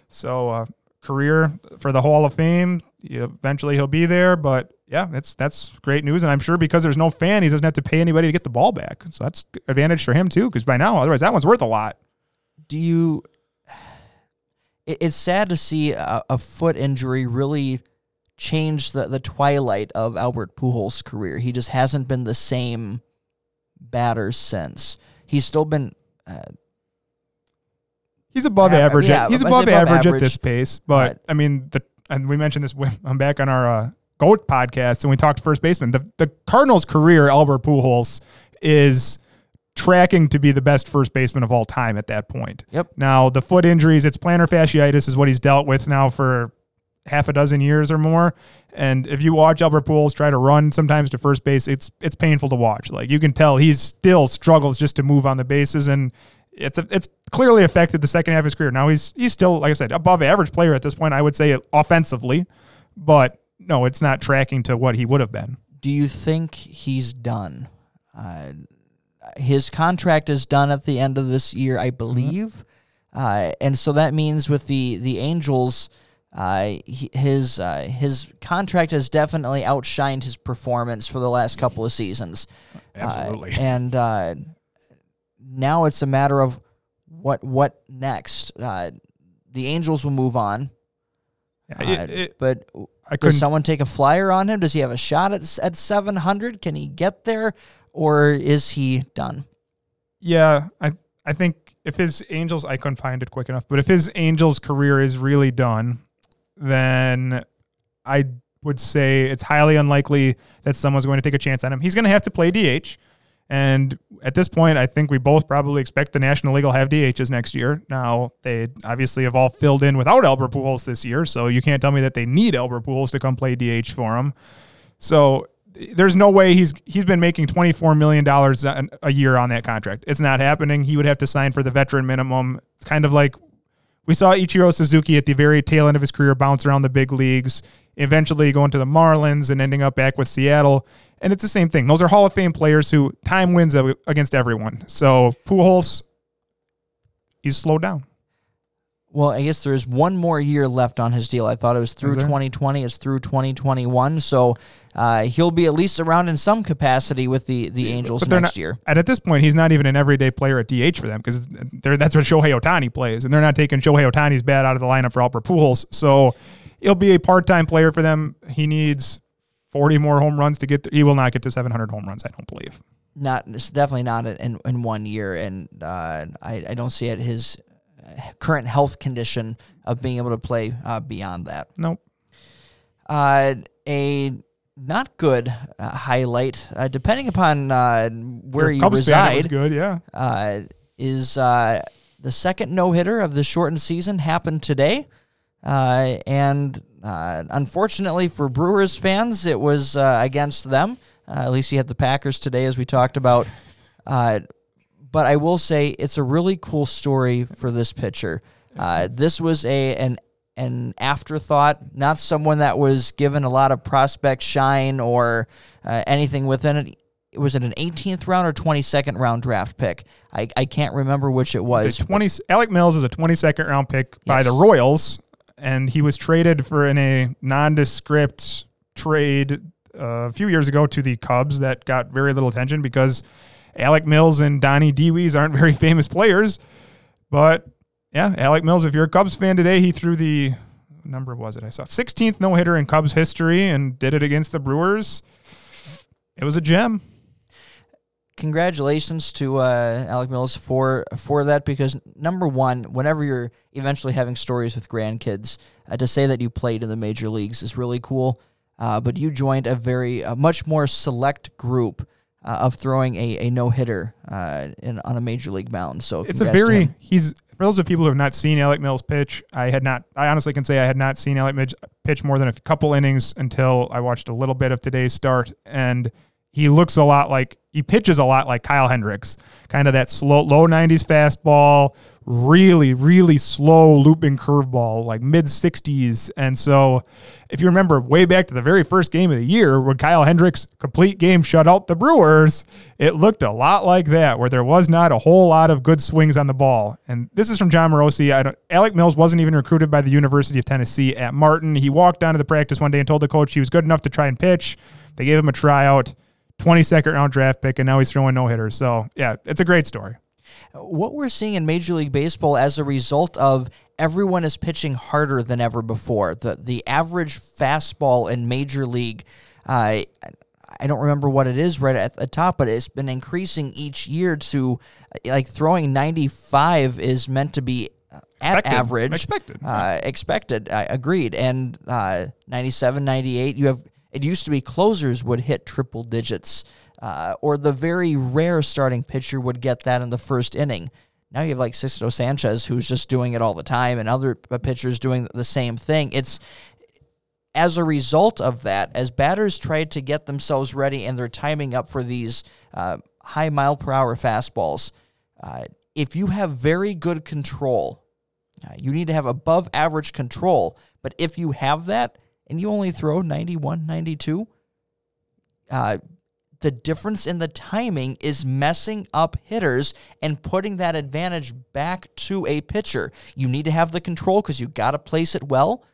So, uh, career for the Hall of Fame. Eventually, he'll be there. But yeah, that's that's great news, and I'm sure because there's no fan, he doesn't have to pay anybody to get the ball back. So that's advantage for him too. Because by now, otherwise, that one's worth a lot. do you <sighs> it's sad to see a, a foot injury really change the, the twilight of Albert Pujols' career. He just hasn't been the same batter since. He's still been uh, He's above average. yeah, at, he's above, above average, at this pace, but but- I mean, the and we mentioned this. when- I'm back on our uh, goat podcast, and we talked first baseman. The the Cardinals' career, Albert Pujols, is tracking to be the best first baseman of all time at that point. Yep. Now the foot injuries, it's plantar fasciitis, is what he's dealt with now for half a dozen years or more. And if you watch Albert Pujols try to run sometimes to first base, it's it's painful to watch. Like you can tell he still struggles just to move on the bases and it's it's clearly affected the second half of his career. Now he's he's still like I said above average player at this point. I would say offensively, but no, it's not tracking to what he would have been. do you think he's done? Uh, his contract is done at the end of this year, I believe, uh, and so that means with the the Angels, uh, he, his uh, his contract has definitely outshined his performance for the last couple of seasons. Absolutely. Uh, and uh, now it's a matter of what what next. Uh, the Angels will move on. Yeah, it- Uh, it- but I does someone take a flyer on him? Does he have a shot at at 700? Can he get there, or is he done? Yeah, I I think if his Angels, I couldn't find it quick enough, but if his Angels career is really done, then I would say it's highly unlikely that someone's going to take a chance on him. He's going to have to play DH. And at this point, I think we both probably expect the National League will have DHs next year. Now, they obviously have all filled in without Albert Pujols this year, so you can't tell me that they need Albert Pujols to come play DH for them. So there's no way he's he's been making 24 million dollars a year on that contract. It's not happening. He would have to sign for the veteran minimum. It's kind of like we saw Ichiro Suzuki at the very tail end of his career bounce around the big leagues, eventually going to the Marlins and ending up back with Seattle. And it's the same thing. Those are Hall of Fame players who time wins against everyone. So Pujols, he's slowed down. Well, I guess there's one more year left on his deal. I thought it was through 2020. It's through 2021. So uh, he'll be at least around in some capacity with the, the Angels next not, year. And at this point, he's not even an everyday player at DH for them because that's what Shohei Ohtani plays, and they're not taking Shohei Ohtani's bat out of the lineup for Albert Pujols. So he'll be a part-time player for them. He needs 40 more home runs to get. He will not get to 700 home runs. I don't believe. Not it's definitely not in, in one year, and uh, I, I don't see it his current health condition of being able to play uh, beyond that. Nope. Uh, a not good uh, highlight, uh, depending upon uh, where You're you Cubs fan, reside, good. Yeah. uh, is uh, the second no hitter of the shortened season happened today. Uh, and uh, unfortunately for Brewers fans, it was uh, against them. Uh, at least you had the Packers today, as we talked about. Uh, but I will say it's a really cool story for this pitcher. Uh, this was a an an afterthought, not someone that was given a lot of prospect shine or uh, anything within it. It was it an 18th round or 22nd round draft pick? I, I can't remember which it was. It's 20. Alec Mills is a 22nd round pick by the Royals, and he was traded for in a nondescript trade uh, a few years ago to the Cubs that got very little attention because Alec Mills and Donnie Dewees aren't very <laughs> famous players. But yeah, Alec Mills, if you're a Cubs fan today, he threw the number was it? I saw 16th no hitter in Cubs history and did it against the Brewers. It was a gem. Congratulations to uh, Alec Mills for for that because number one, whenever you're eventually having stories with grandkids, uh, to say that you played in the major leagues is really cool. Uh, but you joined a very a much more select group uh, of throwing a, a no hitter uh, in on a major league mound. So it's a very he's for those of people who have not seen Alec Mills pitch. I had not. I honestly can say I had not seen Alec Mills pitch more than a couple innings until I watched a little bit of today's start, and he looks a lot like he pitches a lot like Kyle Hendricks, kind of that slow, low nineties fastball, really, really slow looping curveball, like mid sixties. And so, if you remember way back to the very first game of the year when Kyle Hendricks complete game shut out the Brewers, it looked a lot like that, where there was not a whole lot of good swings on the ball. And this is from Jon Morosi. I don't, Alec Mills wasn't even recruited by the University of Tennessee at Martin. He walked down to the practice one day and told the coach he was good enough to try and pitch. They gave him a tryout. 22nd round draft pick, and now he's throwing no hitters. So, yeah, it's a great story. what we're seeing in Major League Baseball as a result of everyone is pitching harder than ever before. The the average fastball in Major League, uh, I don't remember what it is right at the top, but it's been increasing each year to like throwing 95 is meant to be at Expected. average. Expected. Uh, expected. I agreed. And uh, 97, 98, you have it used to be closers would hit triple digits, uh, or the very rare starting pitcher would get that in the first inning. Now you have like Sixto Sanchez, who's just doing it all the time, and other pitchers doing the same thing. It's as a result of that, as batters try to get themselves ready and they're timing up for these uh, high mile per hour fastballs, uh, if you have very good control, uh, you need to have above average control. But if you have that and you only throw 91, 92, uh, the difference in the timing is messing up hitters and putting that advantage back to a pitcher. You need to have the control because you got to place it well.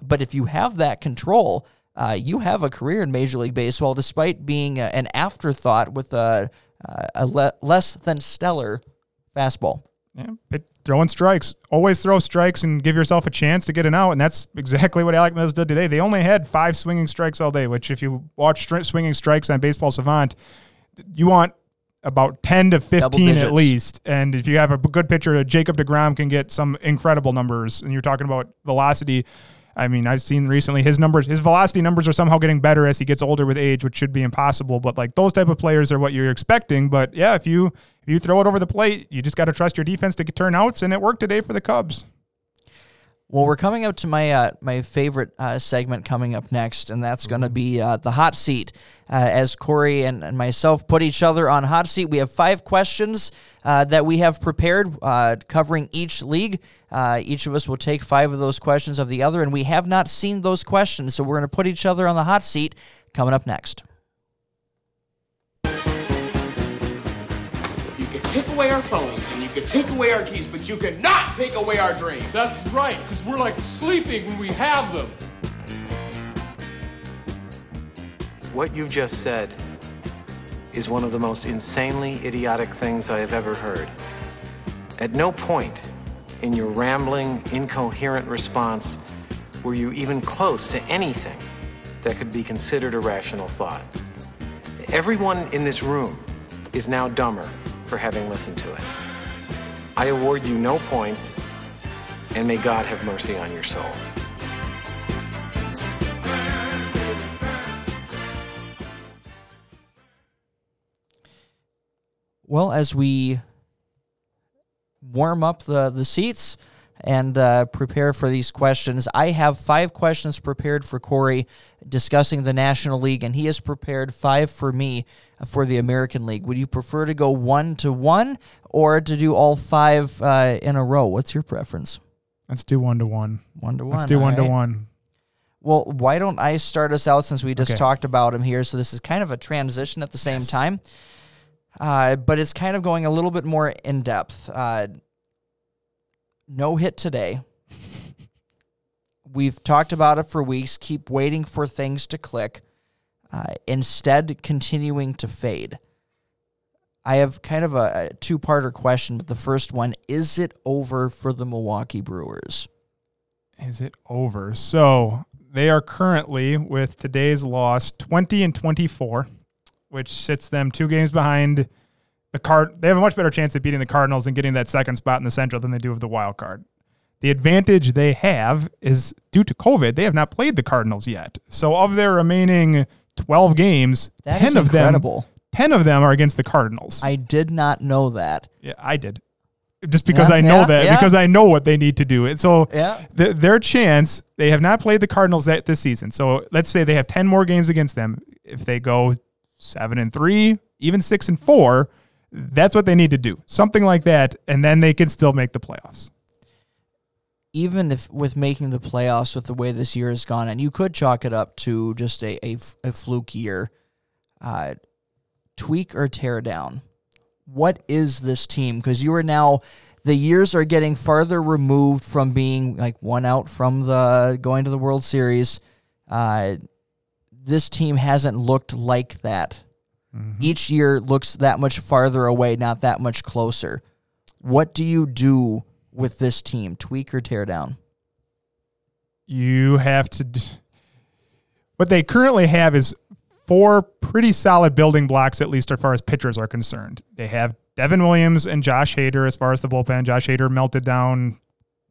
But if you have that control, uh, you have a career in Major League Baseball, despite being a, an afterthought with a, a le- less than stellar fastball. Yeah, but throwing strikes. Always throw strikes and give yourself a chance to get an out, and that's exactly what Alec Mills did today. They only had five swinging strikes all day, which if you watch stri- swinging strikes on Baseball Savant, you want about 10 to 15 at least. And if you have a good pitcher, Jacob DeGrom can get some incredible numbers. And you're talking about velocity. I mean, I've seen recently his numbers, his velocity numbers are somehow getting better as he gets older with age, which should be impossible. But like those type of players are what you're expecting. But yeah, if you if you throw it over the plate, you just got to trust your defense to turn outs, and it worked today for the Cubs. Well, we're coming up to my uh, my favorite uh, segment coming up next, and that's going to be uh, the hot seat. Uh, as Corey and, and myself put each other on hot seat, we have five questions uh, that we have prepared uh, covering each league. each of us will take five of those questions of the other, and we have not seen those questions, so we're going to put each other on the hot seat coming up next. Take away our phones and you can take away our keys, but you cannot take away our dreams. That's right, because we're like sleeping when we have them. What you just said is one of the most insanely idiotic things I have ever heard. At no point in your rambling, incoherent response were you even close to anything that could be considered a rational thought. Everyone in this room is now dumber for having listened to it. I award you no points, and may God have mercy on your soul. Well, as we warm up the, the seats and uh, prepare for these questions, I have five questions prepared for Corey discussing the National League, and he has prepared five for me for the American League. Would you prefer to go one to one or to do all five uh, in a row? What's your preference? Let's do one to one. One to one. Let's do one to one. Well, why don't I start us out since we just Okay. talked about him here? So this is kind of a transition at the same time, uh, but it's kind of going a little bit more in depth. Uh, no hit today. <laughs> We've talked about it for weeks. Keep waiting for things to click. Uh, instead, continuing to fade. I have kind of a, a two-parter question, but the first one: Is it over for the Milwaukee Brewers? Is it over? So they are currently with today's loss 20 and 24, which sits them two games behind the card. They have a much better chance of beating the Cardinals and getting that second spot in the Central than they do of the wild card. The advantage they have is due to COVID, they have not played the Cardinals yet. So of their remaining 12 games, That 10 is of incredible. them 10 of them are against the Cardinals. I did not know that. Yeah, I did. Just because Yeah, I know yeah, that, yeah. because I know what they need to do. And so Yeah. th- their chance, they have not played the Cardinals that this season. So let's say they have 10 more games against them. If they go seven and three, even six and four, that's what they need to do. Something like that. And then they can still make the playoffs. Even if with making the playoffs with the way this year has gone, and you could chalk it up to just a a fluke year, uh, tweak or tear down. What is this team? Because you are now, the years are getting farther removed from being like one out from the going to the World Series. Uh, this team hasn't looked like that. Each year looks that much farther away, not that much closer. What do you do with this team? Tweak or tear down? You have to. D- what they currently have is four pretty solid building blocks, at least as far as pitchers are concerned. They have Devin Williams and Josh Hader as far as the bullpen. Josh Hader melted down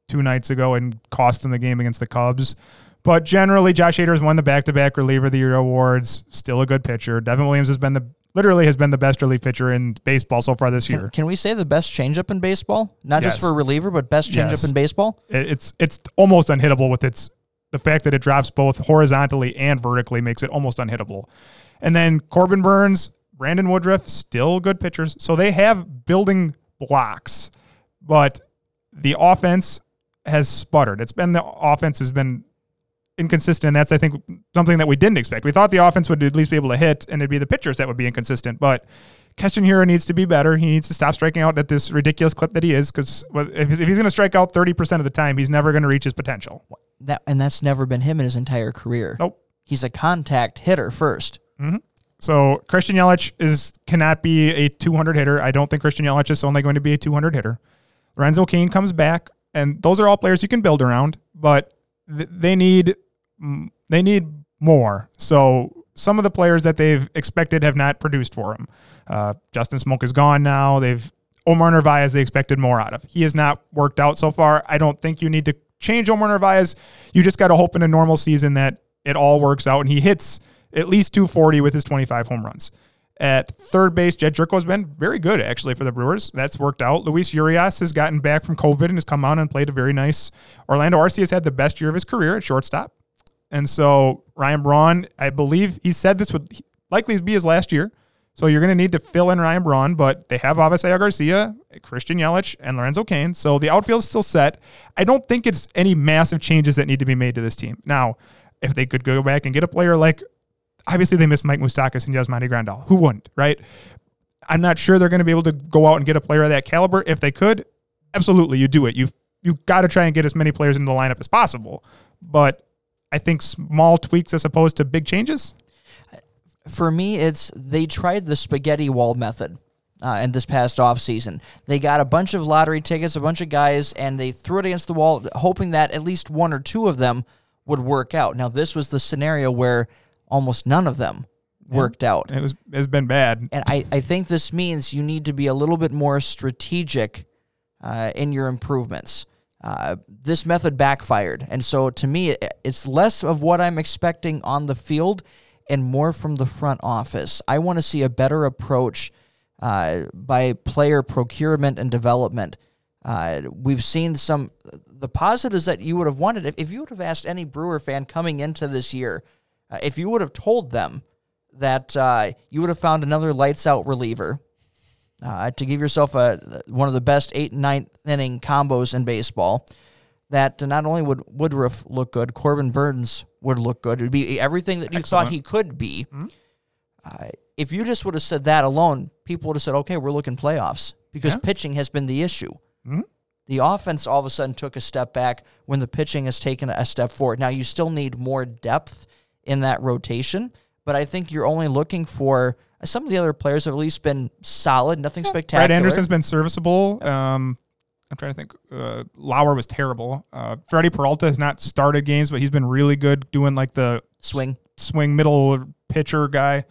two nights ago and cost them the game against the Cubs. But generally, Josh Hader has won the back-to-back reliever of the year awards. Still a good pitcher. Devin Williams has been the literally has been the best relief pitcher in baseball so far this Can, year. can we say the best changeup in baseball? Not just Yes. for reliever, but best changeup Yes. in baseball? It- It's it's almost unhittable with its the fact that it drops both horizontally and vertically makes it almost unhittable. And then Corbin Burnes, Brandon Woodruff, still good pitchers. So they have building blocks, but the offense has sputtered. It's been the offense has been inconsistent. And that's I think something that we didn't expect. We thought the offense would at least be able to hit, and it'd be the pitchers that would be inconsistent. But Keston Hiura needs to be better. He needs to stop striking out at this ridiculous clip that he is, because if he's, if he's going to strike out thirty percent of the time, he's never going to reach his potential. That and that's never been him in his entire career. Nope. He's a contact hitter first. Mm-hmm. So Christian Yelich is cannot be a 200 hitter. I don't think Christian Yelich is only going to be a 200 hitter. Lorenzo Cain comes back, and those are all players you can build around, but they need they need more. So some of the players that they've expected have not produced for them. Uh, Justin Smoak is gone now. They've Omar Narvaez they expected more out of. He has not worked out so far. I don't think you need to change Omar Narvaez. You just got to hope in a normal season that it all works out and he hits at least 240 with his 25 home runs. At third base, Jedd Gyorko has been very good actually for the Brewers. That's worked out. Luis Urias has gotten back from COVID and has come out and played a very nice. Orlando Arcia has had the best year of his career at shortstop. And so Ryan Braun, I believe he said this would likely be his last year. So you're going to need to fill in Ryan Braun, but they have Avisail Garcia, Christian Yelich, and Lorenzo Cain. So the outfield is still set. I don't think it's any massive changes that need to be made to this team. Now, if they could go back and get a player like, obviously they missed Mike Moustakas and Yasmani Grandal. Who wouldn't, right? I'm not sure they're going to be able to go out and get a player of that caliber. If they could, absolutely, you do it. You've you got to try and get as many players in the lineup as possible. But I think small tweaks as opposed to big changes. For me, it's they tried the spaghetti wall method. Uh, in this past offseason. They got a bunch of lottery tickets, a bunch of guys, and they threw it against the wall, hoping that at least one or two of them would work out. Now, this was the scenario where almost none of them worked out. It was has been bad. And I, I think this means you need to be a little bit more strategic uh, in your improvements. Uh, this method backfired. And so to me, it's less of what I'm expecting on the field and more from the front office. I want to see a better approach uh, by player procurement and development. Uh, we've seen some the positives that you would have wanted if, if you would have asked any Brewer fan coming into this year, uh, if you would have told them that uh, you would have found another lights out reliever uh, to give yourself a one of the best eight and ninth inning combos in baseball. That not only would Woodruff look good, Corbin Burnes would look good. It would be everything that you Excellent. thought he could be. Mm-hmm. Uh, if you just would have said that alone, people would have said, "Okay, we're looking playoffs," because Yeah. pitching has been the issue. Mhm. The offense all of a sudden took a step back when the pitching has taken a step forward. Now you still need more depth in that rotation, but I think you're only looking for some of the other players have at least been solid, nothing spectacular. Brett Anderson's been serviceable. Um, I'm trying to think. Uh, Lauer was terrible. Uh, Freddie Peralta has not started games, but he's been really good doing like the swing, swing middle pitcher guy.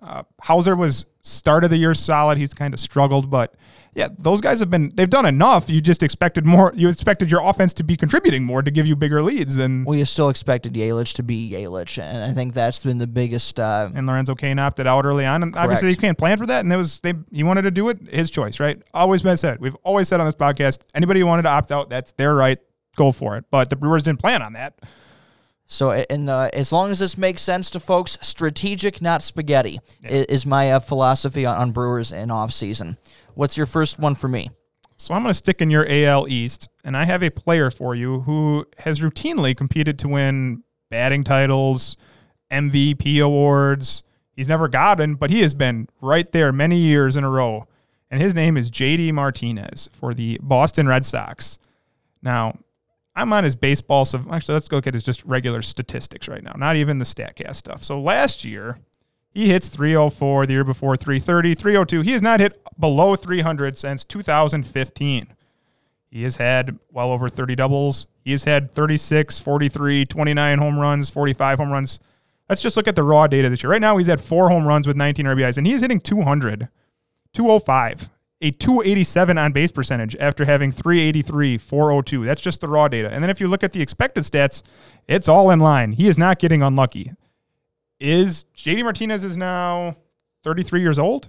Uh, Houser was start of the year solid. He's kind of struggled, but yeah, those guys have been they've done enough. You just expected more. You expected your offense to be contributing more to give you bigger leads, and well, you still expected Yelich to be Yelich, and I think that's been the biggest. Uh, and Lorenzo Cain opted out early on, and obviously you can't plan for that. And it was they he wanted to do it, his choice, right? Always been said. We've always said on this podcast, anybody who wanted to opt out, that's their right. Go for it. But the Brewers didn't plan on that. So, in the as long as this makes sense to folks, strategic, not spaghetti, i- is my uh, philosophy on, on Brewers in off season. What's your first one for me? So I'm going to stick in your AL East, and I have a player for you who has routinely competed to win batting titles, MVP awards. He's never gotten, but he has been right there many years in a row. And his name is JD Martinez for the Boston Red Sox. Now, I'm on his baseball. So actually, let's go look at his just regular statistics right now, not even the StatCast stuff. So last year, he hits 304, the year before 330, 302. He has not hit below 300 since 2015. He has had well over 30 doubles. He has had 36, 43, 29 home runs, 45 home runs. Let's just look at the raw data this year. Right now, he's had four home runs with 19 RBIs, and he is hitting 200, 205, a 287 on base percentage after having 383, 402. That's just the raw data. And then if you look at the expected stats, it's all in line. He is not getting unlucky. Is JD Martinez is now 33 years old?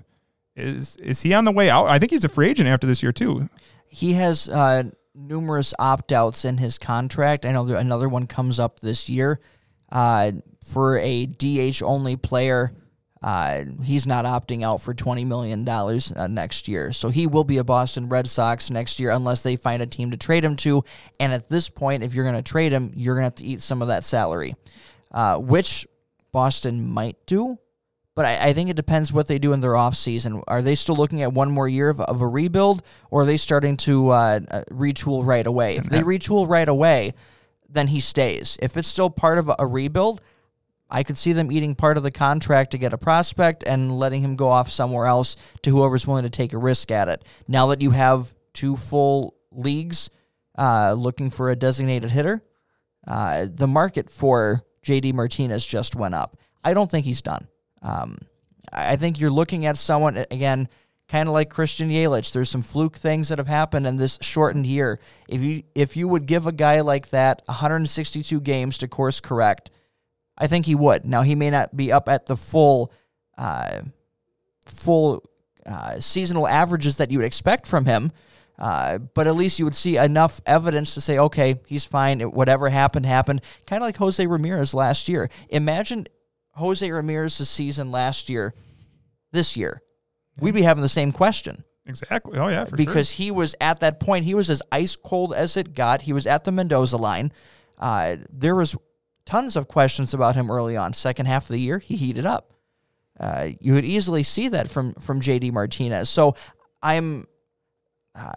Is is he on the way out? I think he's a free agent after this year too. He has uh, numerous opt outs in his contract. I know another one comes up this year uh, for a DH only player. Uh, he's not opting out for $20 million uh, next year. So he will be a Boston Red Sox next year unless they find a team to trade him to. And at this point, if you're going to trade him, you're going to have to eat some of that salary, uh, which Boston might do. But I, I think it depends what they do in their offseason. Are they still looking at one more year of, of a rebuild, or are they starting to uh, uh, retool right away? If they retool right away, then he stays. If it's still part of a, a rebuild, I could see them eating part of the contract to get a prospect and letting him go off somewhere else to whoever's willing to take a risk at it. Now that you have two full leagues uh, looking for a designated hitter, uh, the market for JD Martinez just went up. I don't think he's done. Um, I think you're looking at someone again, kind of like Christian Yelich. There's some fluke things that have happened in this shortened year. If you if you would give a guy like that 162 games to course correct, I think he would. Now he may not be up at the full, uh, full uh, seasonal averages that you would expect from him. Uh, but at least you would see enough evidence to say, okay, he's fine. Whatever happened, happened. Kind of like Jose Ramirez last year. Imagine Jose Ramirez's season last year, this year. We'd be having the same question. Exactly. Oh yeah, because sure. he was at that point. He was as ice cold as it got. He was at the Mendoza line. Uh, there was tons of questions about him early on. Second half of the year, he heated up. Uh, you would easily see that from from JD Martinez. So I'm, uh,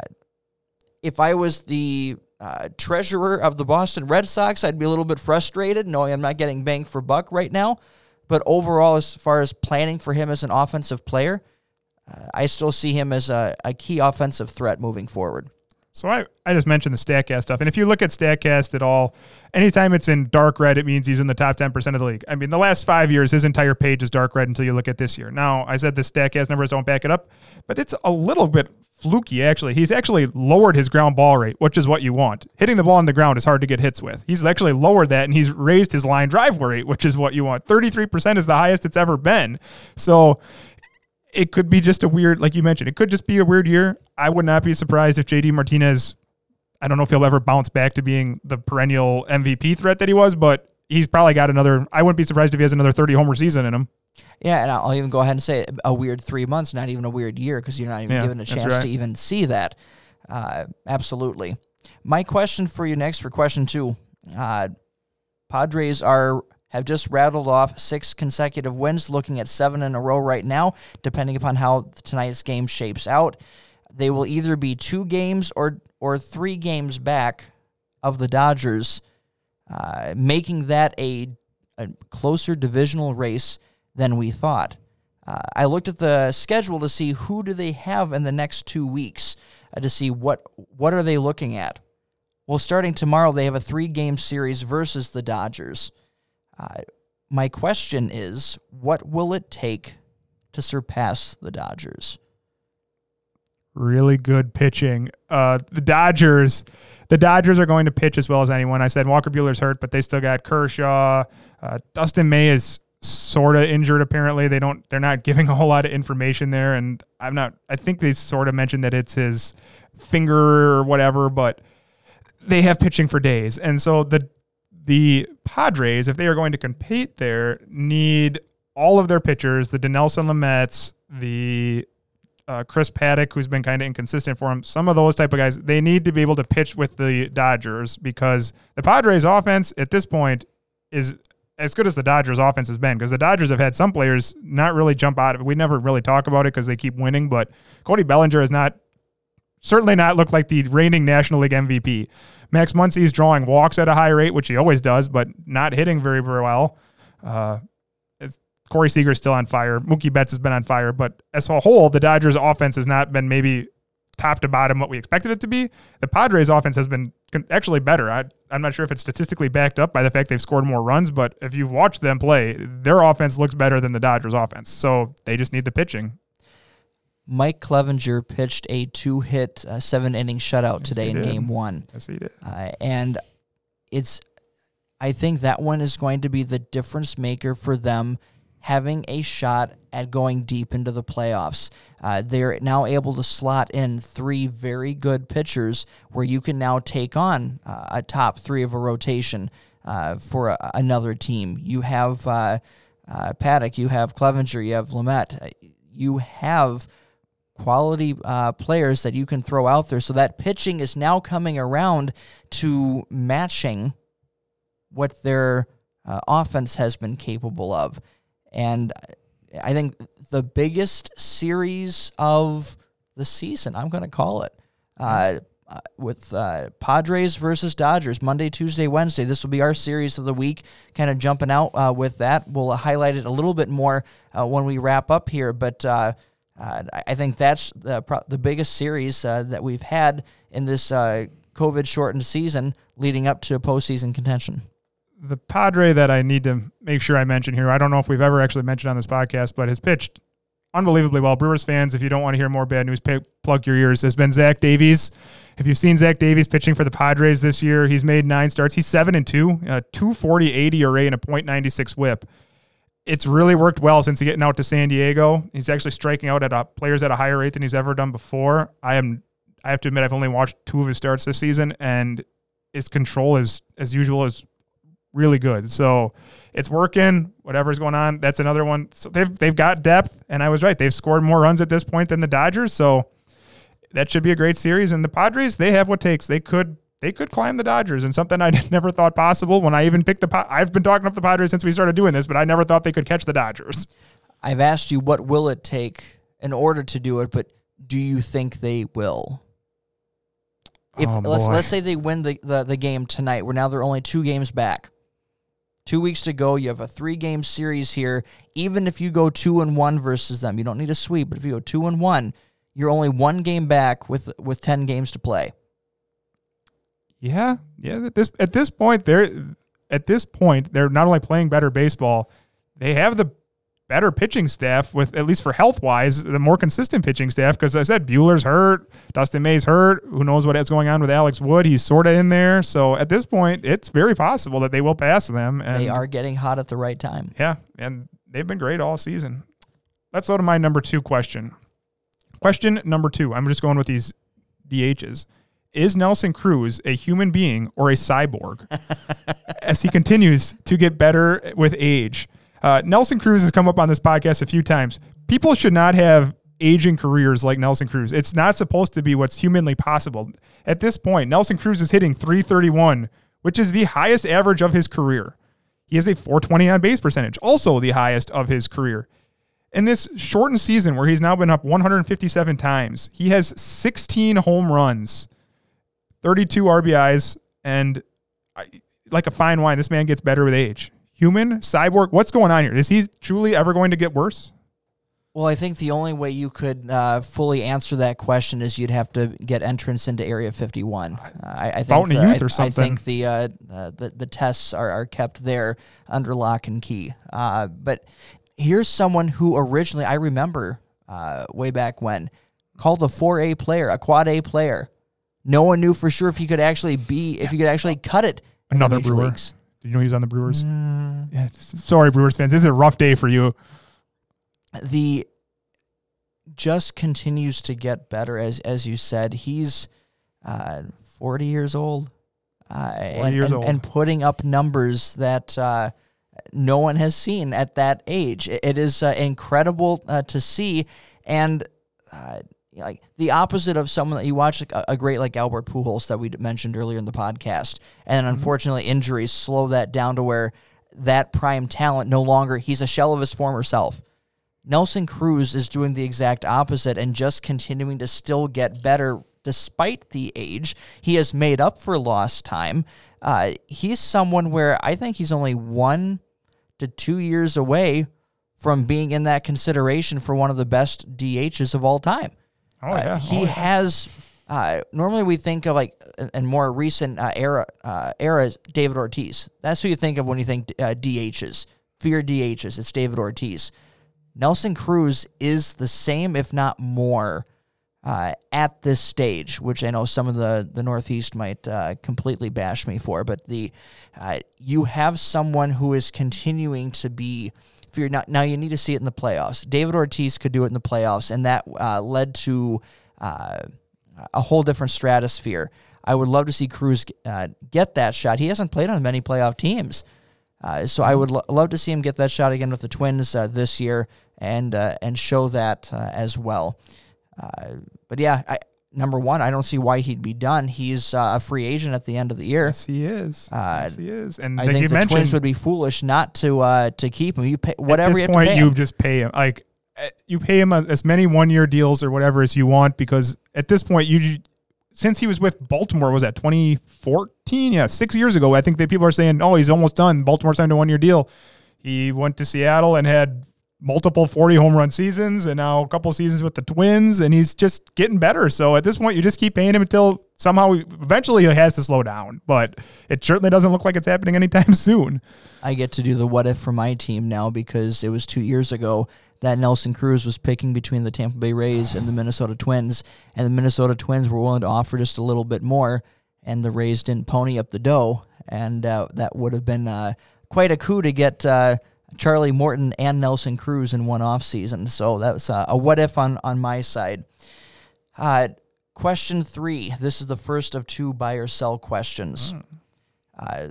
if I was the uh, treasurer of the Boston Red Sox, I'd be a little bit frustrated knowing I'm not getting bang for buck right now. But overall, as far as planning for him as an offensive player, uh, I still see him as a, a key offensive threat moving forward. So I, I just mentioned the StatCast stuff. And if you look at StatCast at all, anytime it's in dark red, it means he's in the top 10% of the league. I mean, the last five years, his entire page is dark red until you look at this year. Now, I said the StatCast numbers don't back it up, but it's a little bit fluky, actually. He's actually lowered his ground ball rate, which is what you want. Hitting the ball on the ground is hard to get hits with. He's actually lowered that, and he's raised his line drive rate, which is what you want. 33% is the highest it's ever been. So it could be just a weird, like you mentioned, it could just be a weird year. I would not be surprised if JD Martinez, I don't know if he'll ever bounce back to being the perennial MVP threat that he was, but he's probably got another, I wouldn't be surprised if he has another 30 homer season in him. Yeah, and I'll even go ahead and say a weird three months, not even a weird year, because you're not even Yeah, given a chance right. to even see that. Uh, absolutely. My question for you next for question two uh, Padres are have just rattled off six consecutive wins, looking at seven in a row right now, depending upon how tonight's game shapes out. They will either be two games or or three games back of the Dodgers, uh, making that a, a closer divisional race than we thought. Uh, I looked at the schedule to see who do they have in the next two weeks uh, to see what what are they looking at. Well, starting tomorrow, they have a three game series versus the Dodgers. Uh, my question is, what will it take to surpass the Dodgers? Really good pitching. Uh, the Dodgers, the Dodgers are going to pitch as well as anyone. I said Walker Buehler's hurt, but they still got Kershaw. Uh, Dustin May is sort of injured. Apparently, they don't. They're not giving a whole lot of information there, and I'm not. I think they sort of mentioned that it's his finger or whatever, but they have pitching for days, and so the the Padres, if they are going to compete there, need all of their pitchers, the Dinelson Lamets, the uh, Chris Paddack, who's been kind of inconsistent for him, some of those type of guys, they need to be able to pitch with the Dodgers because the Padres offense at this point is as good as the Dodgers offense has been because the Dodgers have had some players not really jump out of it. We never really talk about it because they keep winning, but Cody Bellinger has not certainly not looked like the reigning National League MVP. Max Muncy's drawing walks at a high rate, which he always does, but not hitting very, very well. Uh, Corey Seager's still on fire. Mookie Betts has been on fire, but as a whole, the Dodgers' offense has not been maybe top to bottom what we expected it to be. The Padres' offense has been actually better. I, I'm not sure if it's statistically backed up by the fact they've scored more runs, but if you've watched them play, their offense looks better than the Dodgers' offense. So they just need the pitching. Mike Clevinger pitched a two hit, uh, seven inning shutout today in did. game one. Yes, he did. Uh, and it's, I think that one is going to be the difference maker for them having a shot at going deep into the playoffs. Uh, they're now able to slot in three very good pitchers where you can now take on uh, a top three of a rotation uh, for a, another team. You have uh, uh, Paddack, you have Clevinger, you have Lamet, Uh, you have quality players that you can throw out there. So that pitching is now coming around to matching what their offense has been capable of. And I think the biggest series of the season, I'm going to call it, uh, uh, with uh, Padres versus Dodgers, Monday, Tuesday, Wednesday. This will be our series of the week, kind of jumping out uh, with that. We'll highlight it a little bit more uh, when we wrap up here, but uh, I- think that's the the biggest series that we've had in this COVID shortened season leading up to postseason contention. The Padre that I need to make sure I mention here, I don't know if we've ever actually mentioned on this podcast, but has pitched unbelievably well. Brewers fans, if you don't want to hear more bad news, pay, plug your ears. Has been Zach Davies. If you've seen Zach Davies pitching for the Padres this year, he's made nine starts. He's seven and two, uh, a 240 80 array and a .96 whip. It's really worked well since getting out to San Diego. He's actually striking out at a, players at a higher rate than he's ever done before. I am, I have to admit, I've only watched two of his starts this season, and his control is, as usual, is really good. So it's working. Whatever's going on, that's another one. So they've they've got depth, and I was right. They've scored more runs at this point than the Dodgers. So that should be a great series. And the Padres, they have what takes. They could they could climb the Dodgers, and something I <laughs> never thought possible when I even picked the. Pa- I've been talking up the Padres since we started doing this, but I never thought they could catch the Dodgers. I've asked you what will it take in order to do it, but do you think they will? If Oh, let's boy. let's say they win the, the, the game tonight, where now they're only two games back. Two weeks to go. You have a three game series here. Even if you go two and one versus them, you don't need a sweep. But if you go two and one, you're only one game back with with ten games to play. Yeah, yeah. At this at this point, they're at this point they're not only playing better baseball, they have the better pitching staff with at least for health wise the more consistent pitching staff. Because I said Buehler's hurt, Dustin May's hurt. Who knows what is going on with Alex Wood? He's sort of in there. So at this point, it's very possible that they will pass them. And they are getting hot at the right time. yeah, and they've been great all season. Let's go to my number two question. Question number two. I'm just going with these DHs. Is Nelson Cruz a human being or a cyborg? <laughs> As he continues to get better with age. Uh, Nelson Cruz has come up on this podcast a few times. People should not have aging careers like Nelson Cruz. It's not supposed to be what's humanly possible. At this point, Nelson Cruz is hitting 331, which is the highest average of his career. He has a 420 on base percentage, also the highest of his career. In this shortened season where he's now been up 157 times, he has 16 home runs, 32 RBIs, and like a fine wine, this man gets better with age. Human, cyborg, what's going on here? Is he truly ever going to get worse? Well, I think the only way you could uh, fully answer that question is you'd have to get entrance into Area 51. Uh, I, I think Fountain the, Youth or I, I think the, uh, uh, the the tests are, are kept there under lock and key. Uh, but here's someone who originally I remember uh, way back when called a 4A player, a quad A player. No one knew for sure if he could actually be, if he could actually cut it. Another Brewer. leagues. Did you know he was on the Brewers? Yeah, sorry, Brewers fans. This is a rough day for you. the just continues to get better as as you said he's uh 40 years old uh, 40 and, years and, old. and putting up numbers that uh, no one has seen at that age it, it is uh, incredible uh, to see and uh, like the opposite of someone that you watch like a, a great like Albert Pujols that we mentioned earlier in the podcast and unfortunately injuries slow that down to where that prime talent no longer he's a shell of his former self Nelson Cruz is doing the exact opposite and just continuing to still get better despite the age. He has made up for lost time. Uh, he's someone where I think he's only one to two years away from being in that consideration for one of the best DHs of all time. Oh, Uh, he Oh, yeah. has. Uh, normally, we think of like in more recent uh, era uh, eras, David Ortiz. That's who you think of when you think uh, DHs. Fear DHs. It's David Ortiz. Nelson Cruz is the same, if not more, uh, at this stage, which I know some of the the Northeast might uh, completely bash me for. But the uh, you have someone who is continuing to be. Not now, you need to see it in the playoffs. David Ortiz could do it in the playoffs, and that uh, led to uh, a whole different stratosphere. I would love to see Cruz uh, get that shot. He hasn't played on many playoff teams. Uh, so I would lo- love to see him get that shot again with the Twins uh, this year and uh, and show that uh, as well. Uh, but yeah, I, number one, I don't see why he'd be done. He's uh, a free agent at the end of the year. Yes, he is. Uh, yes, he is. And I think the mentioned, Twins would be foolish not to uh, to keep him. You pay whatever at this you point, you him. just pay him. Like eh, you pay him as many one year deals or whatever as you want because at this point, you since he was with Baltimore, was that 2014? Yeah, six years ago. I think that people are saying, oh, he's almost done. Baltimore signed a one year deal. He went to Seattle and had multiple 40 home run seasons and now a couple seasons with the Twins, and he's just getting better. So at this point, you just keep paying him until somehow eventually he has to slow down. But it certainly doesn't look like it's happening anytime <laughs> soon. I get to do the what if for my team now because it was two years ago that Nelson Cruz was picking between the Tampa Bay Rays and the Minnesota Twins, and the Minnesota Twins were willing to offer just a little bit more, and the Rays didn't pony up the dough, and uh, that would have been uh, quite a coup to get uh, Charlie Morton and Nelson Cruz in one off season. So that was uh, a what if on on my side. Uh, question three. This is the first of two buy or sell questions. Uh,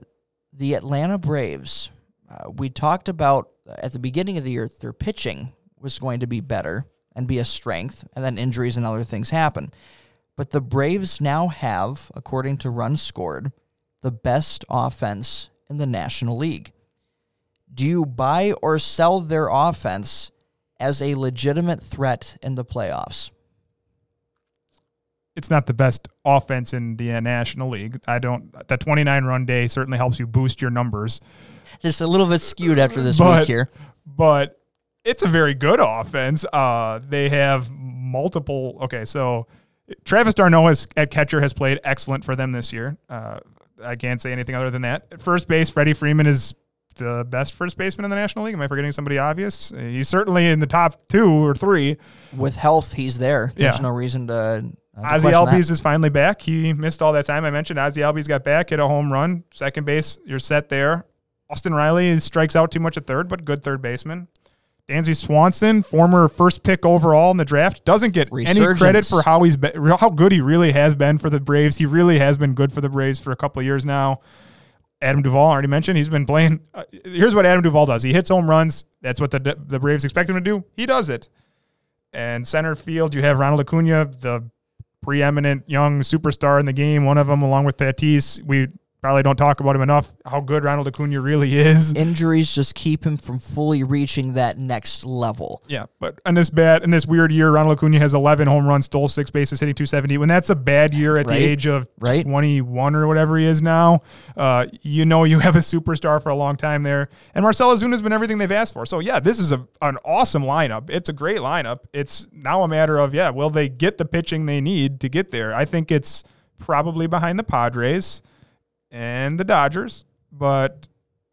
the Atlanta Braves. Uh, we talked about at the beginning of the year their pitching was going to be better and be a strength, and then injuries and other things happen. But the Braves now have, according to runs scored, the best offense in the National League. Do you buy or sell their offense as a legitimate threat in the playoffs? It's not the best offense in the uh, National League. I don't. That 29 run day certainly helps you boost your numbers. Just a little bit skewed after this But- week here. but it's a very good offense. Uh, they have multiple. Okay, so Travis d'Arnaud has, at catcher has played excellent for them this year. Uh, I can't say anything other than that. At first base, Freddie Freeman is the best first baseman in the National League. Am I forgetting somebody obvious? He's certainly in the top two or three. With health, he's there. There's no reason to. Uh, Ozzy. Albies is finally back. He missed all that time. I mentioned Ozzy Albies got back, hit a home run. Second base, you're set there. Austin Riley strikes out too much at third, but good third baseman. Dansby Swanson, former first pick overall in the draft, doesn't get any credit for how he's been, how good he really has been for the Braves. He really has been good for the Braves for a couple of years now. Adam Duvall already mentioned he's been playing. Uh, here's what Adam Duvall does: he hits home runs. That's what the the Braves expect him to do. He does it. And center field, you have Ronald Acuna, the preeminent young superstar in the game. One of them, along with Tatis. We probably don't talk about him enough. How good Ronald Acuna really is. Injuries just keep him from fully reaching that next level. Yeah, but in this bad, in this weird year, Ronald Acuna has 11 home runs, stole six bases, hitting 270. When that's a bad year at Right. the age of Right. 21 or whatever he is now, uh, you know you have a superstar for a long time there. And Marcell Ozuna has been everything they've asked for. So yeah, this is a an awesome lineup. It's a great lineup. It's now a matter of yeah, will they get the pitching they need to get there? I think it's probably behind the Padres and the Dodgers, but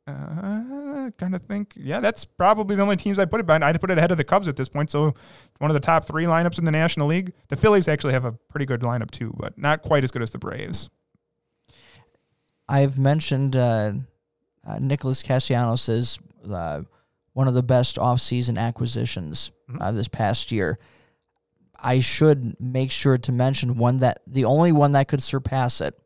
uh, kind of think, yeah, that's probably the only teams I put it behind. I'd put it ahead of the Cubs at this point. So one of the top three lineups in the National League. The Phillies actually have a pretty good lineup too, but not quite as good as the Braves. I've mentioned uh, uh, Nicholas Castellanos is uh, one of the best offseason acquisitions uh, this past year. I should make sure to mention one that the only one that could surpass it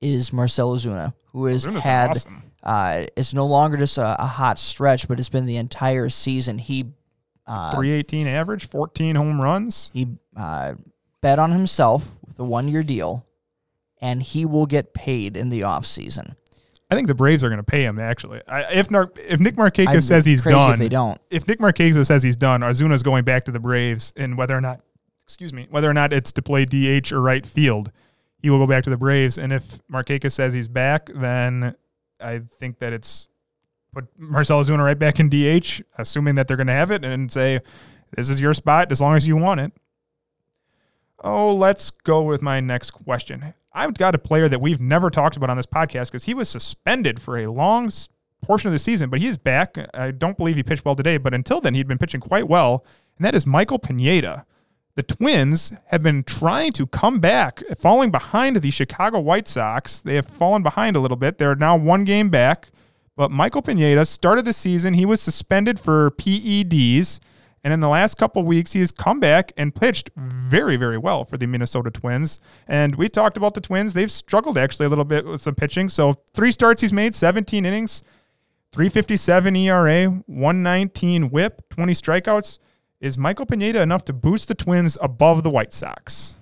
is Marcell Ozuna, who has Ozuna's had awesome. uh, it's no longer just a, a hot stretch, but it's been the entire season. He uh, 318 average, 14 home runs. he uh, bet on himself with a one year deal, and he will get paid in the offseason. I think the Braves are going to pay him actually. I, if Nar- if Nick Markakis says he's crazy if done, they don't. If Nick Markakis says he's done, Ozuna's going back to the Braves, and whether or not, excuse me, whether or not it's to play DH or right field, he will go back to the Braves. And if Marquez says he's back, then I think that it's put Marcell Ozuna right back in DH, assuming that they're going to have it, and say, "This is your spot as long as you want it." Oh, let's go with my next question. I've got a player that we've never talked about on this podcast because he was suspended for a long portion of the season, but he is back. I don't believe he pitched well today, but until then, he'd been pitching quite well, and that is Michael Pineda. The Twins have been trying to come back, falling behind the Chicago White Sox. They have fallen behind a little bit. They're now one game back, but Michael Pineda started the season. He was suspended for PEDs. And in the last couple weeks, he has come back and pitched very, very well for the Minnesota Twins. And we talked about the Twins. They've struggled actually a little bit with some pitching. So three starts he's made, 17 innings, 357 ERA, 119 whip, 20 strikeouts. Is Michael Pineda enough to boost the Twins above the White Sox?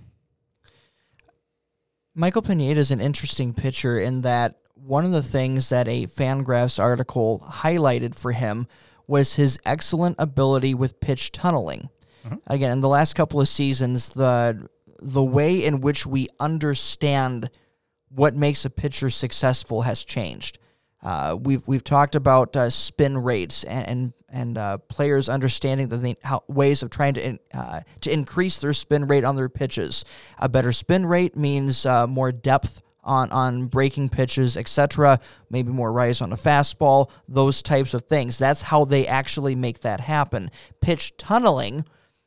Michael Pineda is an interesting pitcher in that one of the things that a Fangraphs article highlighted for him was his excellent ability with pitch tunneling. Uh-huh. Again, in the last couple of seasons, the the way in which we understand what makes a pitcher successful has changed. Uh, we've we've talked about uh, spin rates and and, uh, players understanding the how, ways of trying to in, uh, to increase their spin rate on their pitches. A better spin rate means uh, more depth on on breaking pitches, etc. Maybe more rise on a fastball, those types of things. That's how they actually make that happen. Pitch tunneling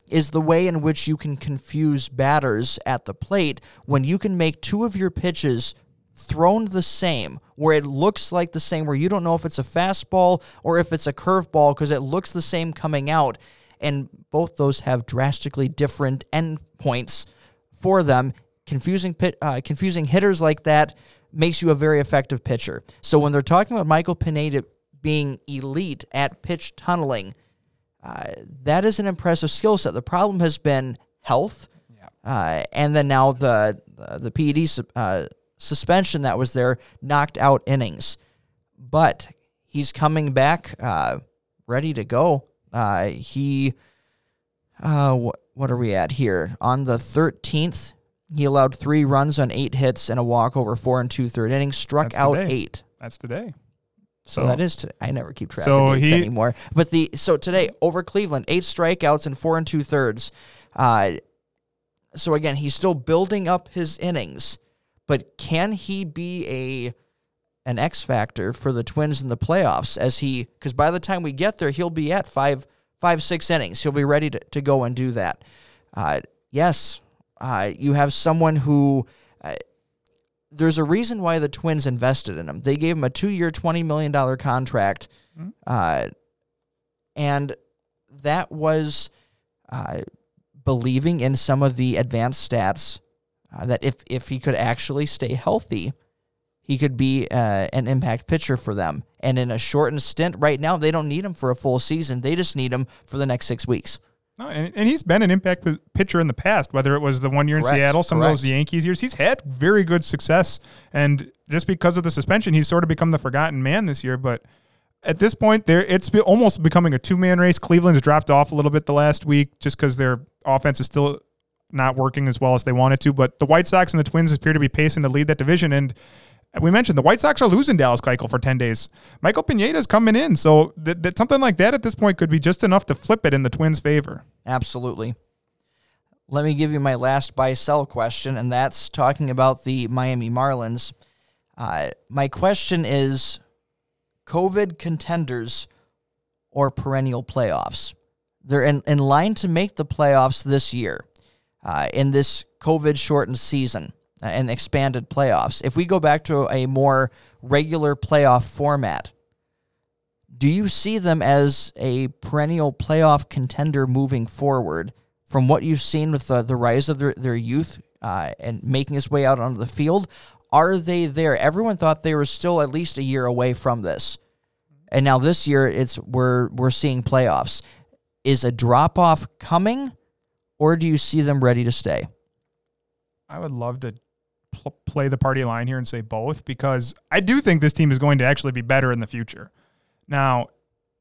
is the way in which you can confuse batters at the plate when you can make two of your pitches thrown the same, where it looks like the same, where you don't know if it's a fastball or if it's a curveball because it looks the same coming out. And both those have drastically different endpoints for them. Confusing pit, uh, confusing hitters like that makes you a very effective pitcher. So when they're talking about Michael Pineda being elite at pitch tunneling, uh, that is an impressive skill set. The problem has been health, uh, and then now the uh, the PED uh, suspension that was there knocked out innings. But he's coming back, uh, ready to go. Uh, he, uh, wh- what are we at here? On the thirteenth, he allowed three runs on eight hits and a walk over four and two third innings. Struck That's out today. eight. That's today. So, that is today. I never keep track So of dates he- anymore. But the so today over Cleveland, eight strikeouts and four and two thirds. Uh, so again, he's still building up his innings, but can he be a an X factor for the Twins in the playoffs? As he because by the time we get there, he'll be at five five six innings. He'll be ready to, to go and do that. Uh, yes, uh, you have someone who. Uh, there's a reason why the Twins invested in him. They gave him a two-year, twenty million dollar contract, uh, and that was uh, believing in some of the advanced stats uh, that if if he could actually stay healthy, he could be uh, an impact pitcher for them. And in a shortened stint, right now they don't need him for a full season. They just need him for the next six weeks. No, and, and he's been an impact pitcher in the past, whether it was the one year in Correct, Seattle, some of those. Yankees years. He's had very good success. And just because of the suspension, he's sort of become the forgotten man this year. But at this point, there it's be almost becoming a two man race. Cleveland's dropped off a little bit the last week just because their offense is still not working as well as they wanted to. But the White Sox and the Twins appear to be pacing to lead that division. And we mentioned the White Sox are losing Dallas Keuchel for 10 days. Michael Pineda is coming in. So that, that something like that at this point could be just enough to flip it in the Twins' favor. Absolutely. Let me give you my last buy sell question, and that's talking about the Miami Marlins. Uh, my question is COVID contenders or perennial playoffs? They're in, in line to make the playoffs this year uh, in this COVID shortened season and expanded playoffs. If we go back to a more regular playoff format, do you see them as a perennial playoff contender moving forward from what you've seen with the, the rise of their, their youth uh, and making his way out onto the field? Are they there? Everyone thought they were still at least a year away from this. And now this year it's we're we're seeing playoffs. Is a drop off coming or do you see them ready to stay? I would love to pl- play the party line here and say both because I do think this team is going to actually be better in the future. Now,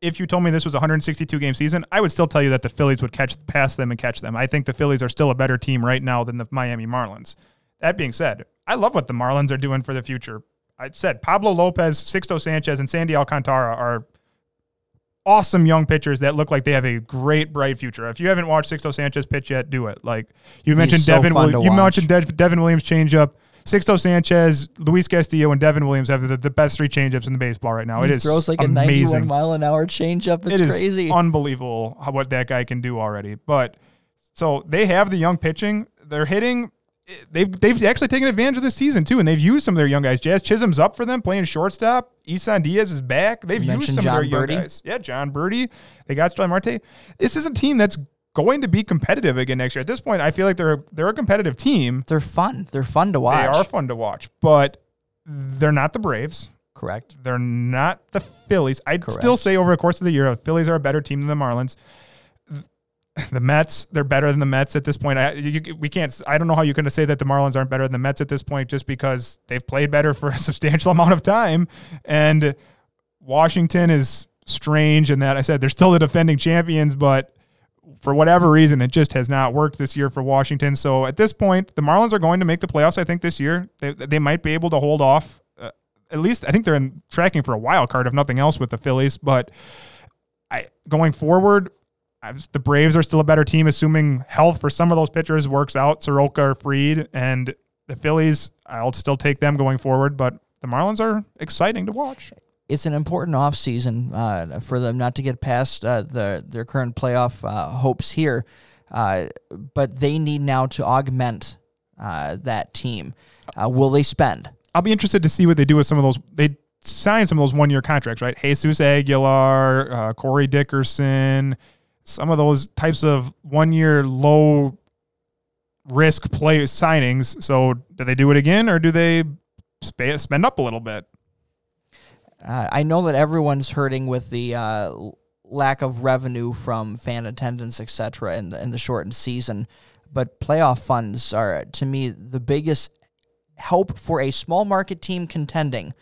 if you told me this was a 162 game season, I would still tell you that the Phillies would catch past them and catch them. I think the Phillies are still a better team right now than the Miami Marlins. That being said, I love what the Marlins are doing for the future. I said Pablo Lopez, Sixto Sanchez, and Sandy Alcantara are awesome young pitchers that look like they have a great bright future. If you haven't watched Sixto Sanchez pitch yet, do it. Like you mentioned so Devin to you watch. mentioned Dev- Devin Williams changeup. Sixto Sanchez, Luis Castillo, and Devin Williams have the, the best three changeups in the baseball right now. It he is throws like a 91 mile an hour changeup. It's It is crazy. unbelievable how, what that guy can do already. But so they have the young pitching. They're hitting. They've they've actually taken advantage of this season too, and they've used some of their young guys. Jazz Chisholm's up for them playing shortstop. Isan Diaz is back. They've You used some Jon of their young guys. Yeah, Jon Berti. They got Starling Marte. This is a team that's going to be competitive again next year. At this point, I feel like they're they're a competitive team. They're fun. They're fun to watch. They are fun to watch, but they're not the Braves. Correct. They're not the Phillies. I'd Correct. still say over the course of the year, the Phillies are a better team than the Marlins. <laughs> The Mets, they're better than the Mets at this point. I, you, we can't. I don't know how you're going to say that the Marlins aren't better than the Mets at this point, just because they've played better for a <laughs> substantial amount of time. And Washington is strange in that I said they're still the defending champions, but for whatever reason, it just has not worked this year for Washington. So at this point, the Marlins are going to make the playoffs. I think this year they they might be able to hold off uh, at least I think they're in tracking for a wild card, if nothing else, with the Phillies. But I going forward, the Braves are still a better team, assuming health for some of those pitchers works out. Soroka or Fried, and the Phillies, I'll still take them going forward. But the Marlins are exciting to watch. it's an important offseason uh, for them not to get past uh, the their current playoff uh, hopes here, uh, but they need now to augment uh, that team. Uh, will they spend? I'll be interested to see what they do with some of those. They signed some of those one year contracts, right? Jesus Aguilar, uh, Corey Dickerson, some of those types of one year low risk play signings. So do they do it again or do they sp- spend up a little bit? Uh, I know that everyone's hurting with the uh, lack of revenue from fan attendance, etc., in the, in the shortened season. But playoff funds are, to me, the biggest help for a small market team contending.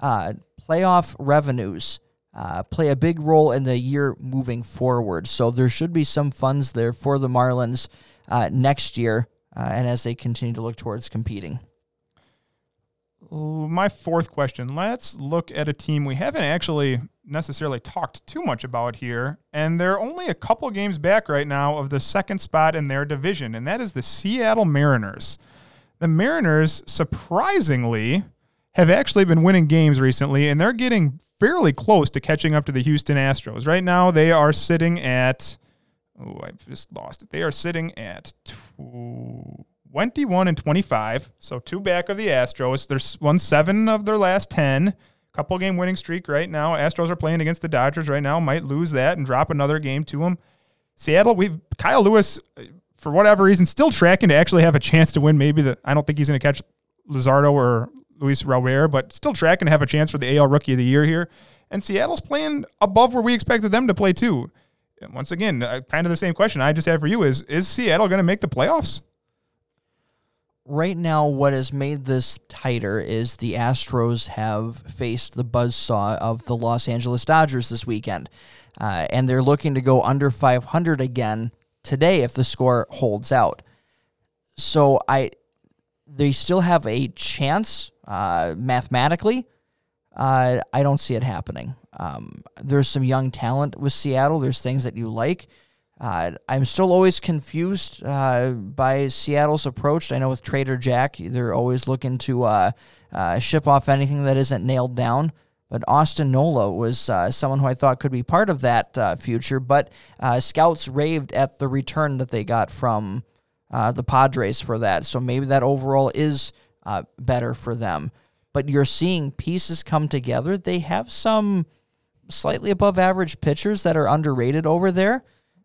Uh, playoff revenues uh, play a big role in the year moving forward. So there should be some funds there for the Marlins uh, next year, uh, and as they continue to look towards competing. My fourth question. Let's look at a team we haven't actually necessarily talked too much about here, and they're only a couple games back right now of the second spot in their division, and that is the Seattle Mariners. The Mariners, surprisingly, have actually been winning games recently, and they're getting fairly close to catching up to the Houston Astros. Right now, they are sitting at. Oh, I've just lost it. They are sitting at 21 and 25, so two back of the Astros. There's won seven of their last 10. Couple game winning streak right now. Astros are playing against the Dodgers right now. Might lose that and drop another game to them. Seattle, we've Kyle Lewis, for whatever reason, still tracking to actually have a chance to win. Maybe the I don't think he's going to catch Lizardo or Luis Robert, but still tracking to have a chance for the AL Rookie of the Year here. And Seattle's playing above where we expected them to play too. And once again, uh, kind of the same question I just have for you is: Is Seattle going to make the playoffs? right now, what has made this tighter is the Astros have faced the buzzsaw of the Los Angeles Dodgers this weekend. Uh, and they're looking to go under 500 again today if the score holds out. So I, they still have a chance uh, mathematically. Uh, I don't see it happening. Um, there's some young talent with Seattle. There's things that you like. Uh, I'm still always confused uh, by Seattle's approach. I know with Trader Jack, they're always looking to uh, uh, ship off anything that isn't nailed down. But Austin Nola was uh, someone who I thought could be part of that future. But scouts raved at the return that they got from the Padres for that. So maybe that overall is uh, better for them. But you're seeing pieces come together. They have some slightly above average pitchers that are underrated over there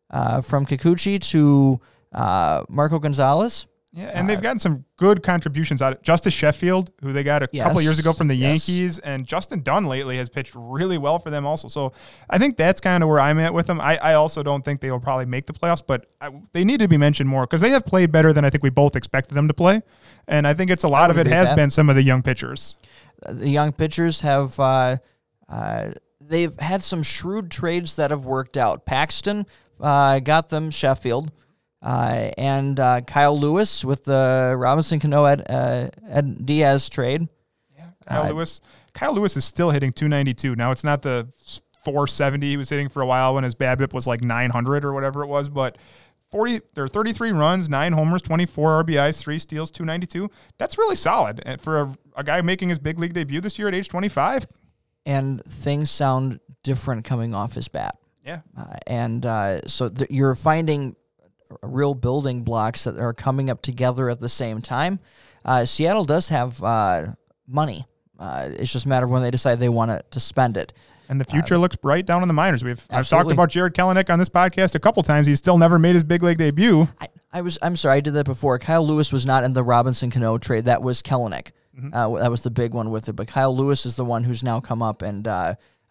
uh, from Kikuchi to uh, Marco Gonzalez. Yeah, and they've gotten some good contributions out of Justus Sheffield, who they got a couple of years ago from the Yes, yes. Yankees, and Justin Dunn lately has pitched really well for them also. So I think that's kind of where I'm at with them. I, I also don't think they will probably make the playoffs, but I, they need to be mentioned more because they have played better than I think we both expected them to play. And I think it's a lot of it has that. been some of the young pitchers. the young pitchers have uh, uh, they've had some shrewd trades that have worked out. Paxton uh, got them Sheffield, uh, and uh, Kyle Lewis with the Robinson Cano Ed, uh, Ed Diaz trade. Yeah, Kyle Uh, Lewis. Kyle Lewis is still hitting 292. Now it's not the 470 he was hitting for a while when his BABIP was like 900 or whatever it was, but 40 there are 33 runs, nine homers, 24 RBIs, three steals, 292. That's really solid and for a, a guy making his big league debut this year at age 25. and things sound different coming off his bat. Yeah. Uh, and uh, so th- you're finding real building blocks that are coming up together at the same time. Uh, Seattle does have uh, money. Uh, it's just a matter of when they decide they want to, to spend it. And the future looks bright down in the minors. We've I've talked about Jarred Kelenic on this podcast a couple times. He's still never made his big league debut. I, I was I'm sorry I did that before. Kyle Lewis was not in the Robinson Cano trade. That was Kelenic. Uh, that was the big one with it. But Kyle Lewis is the one who's now come up and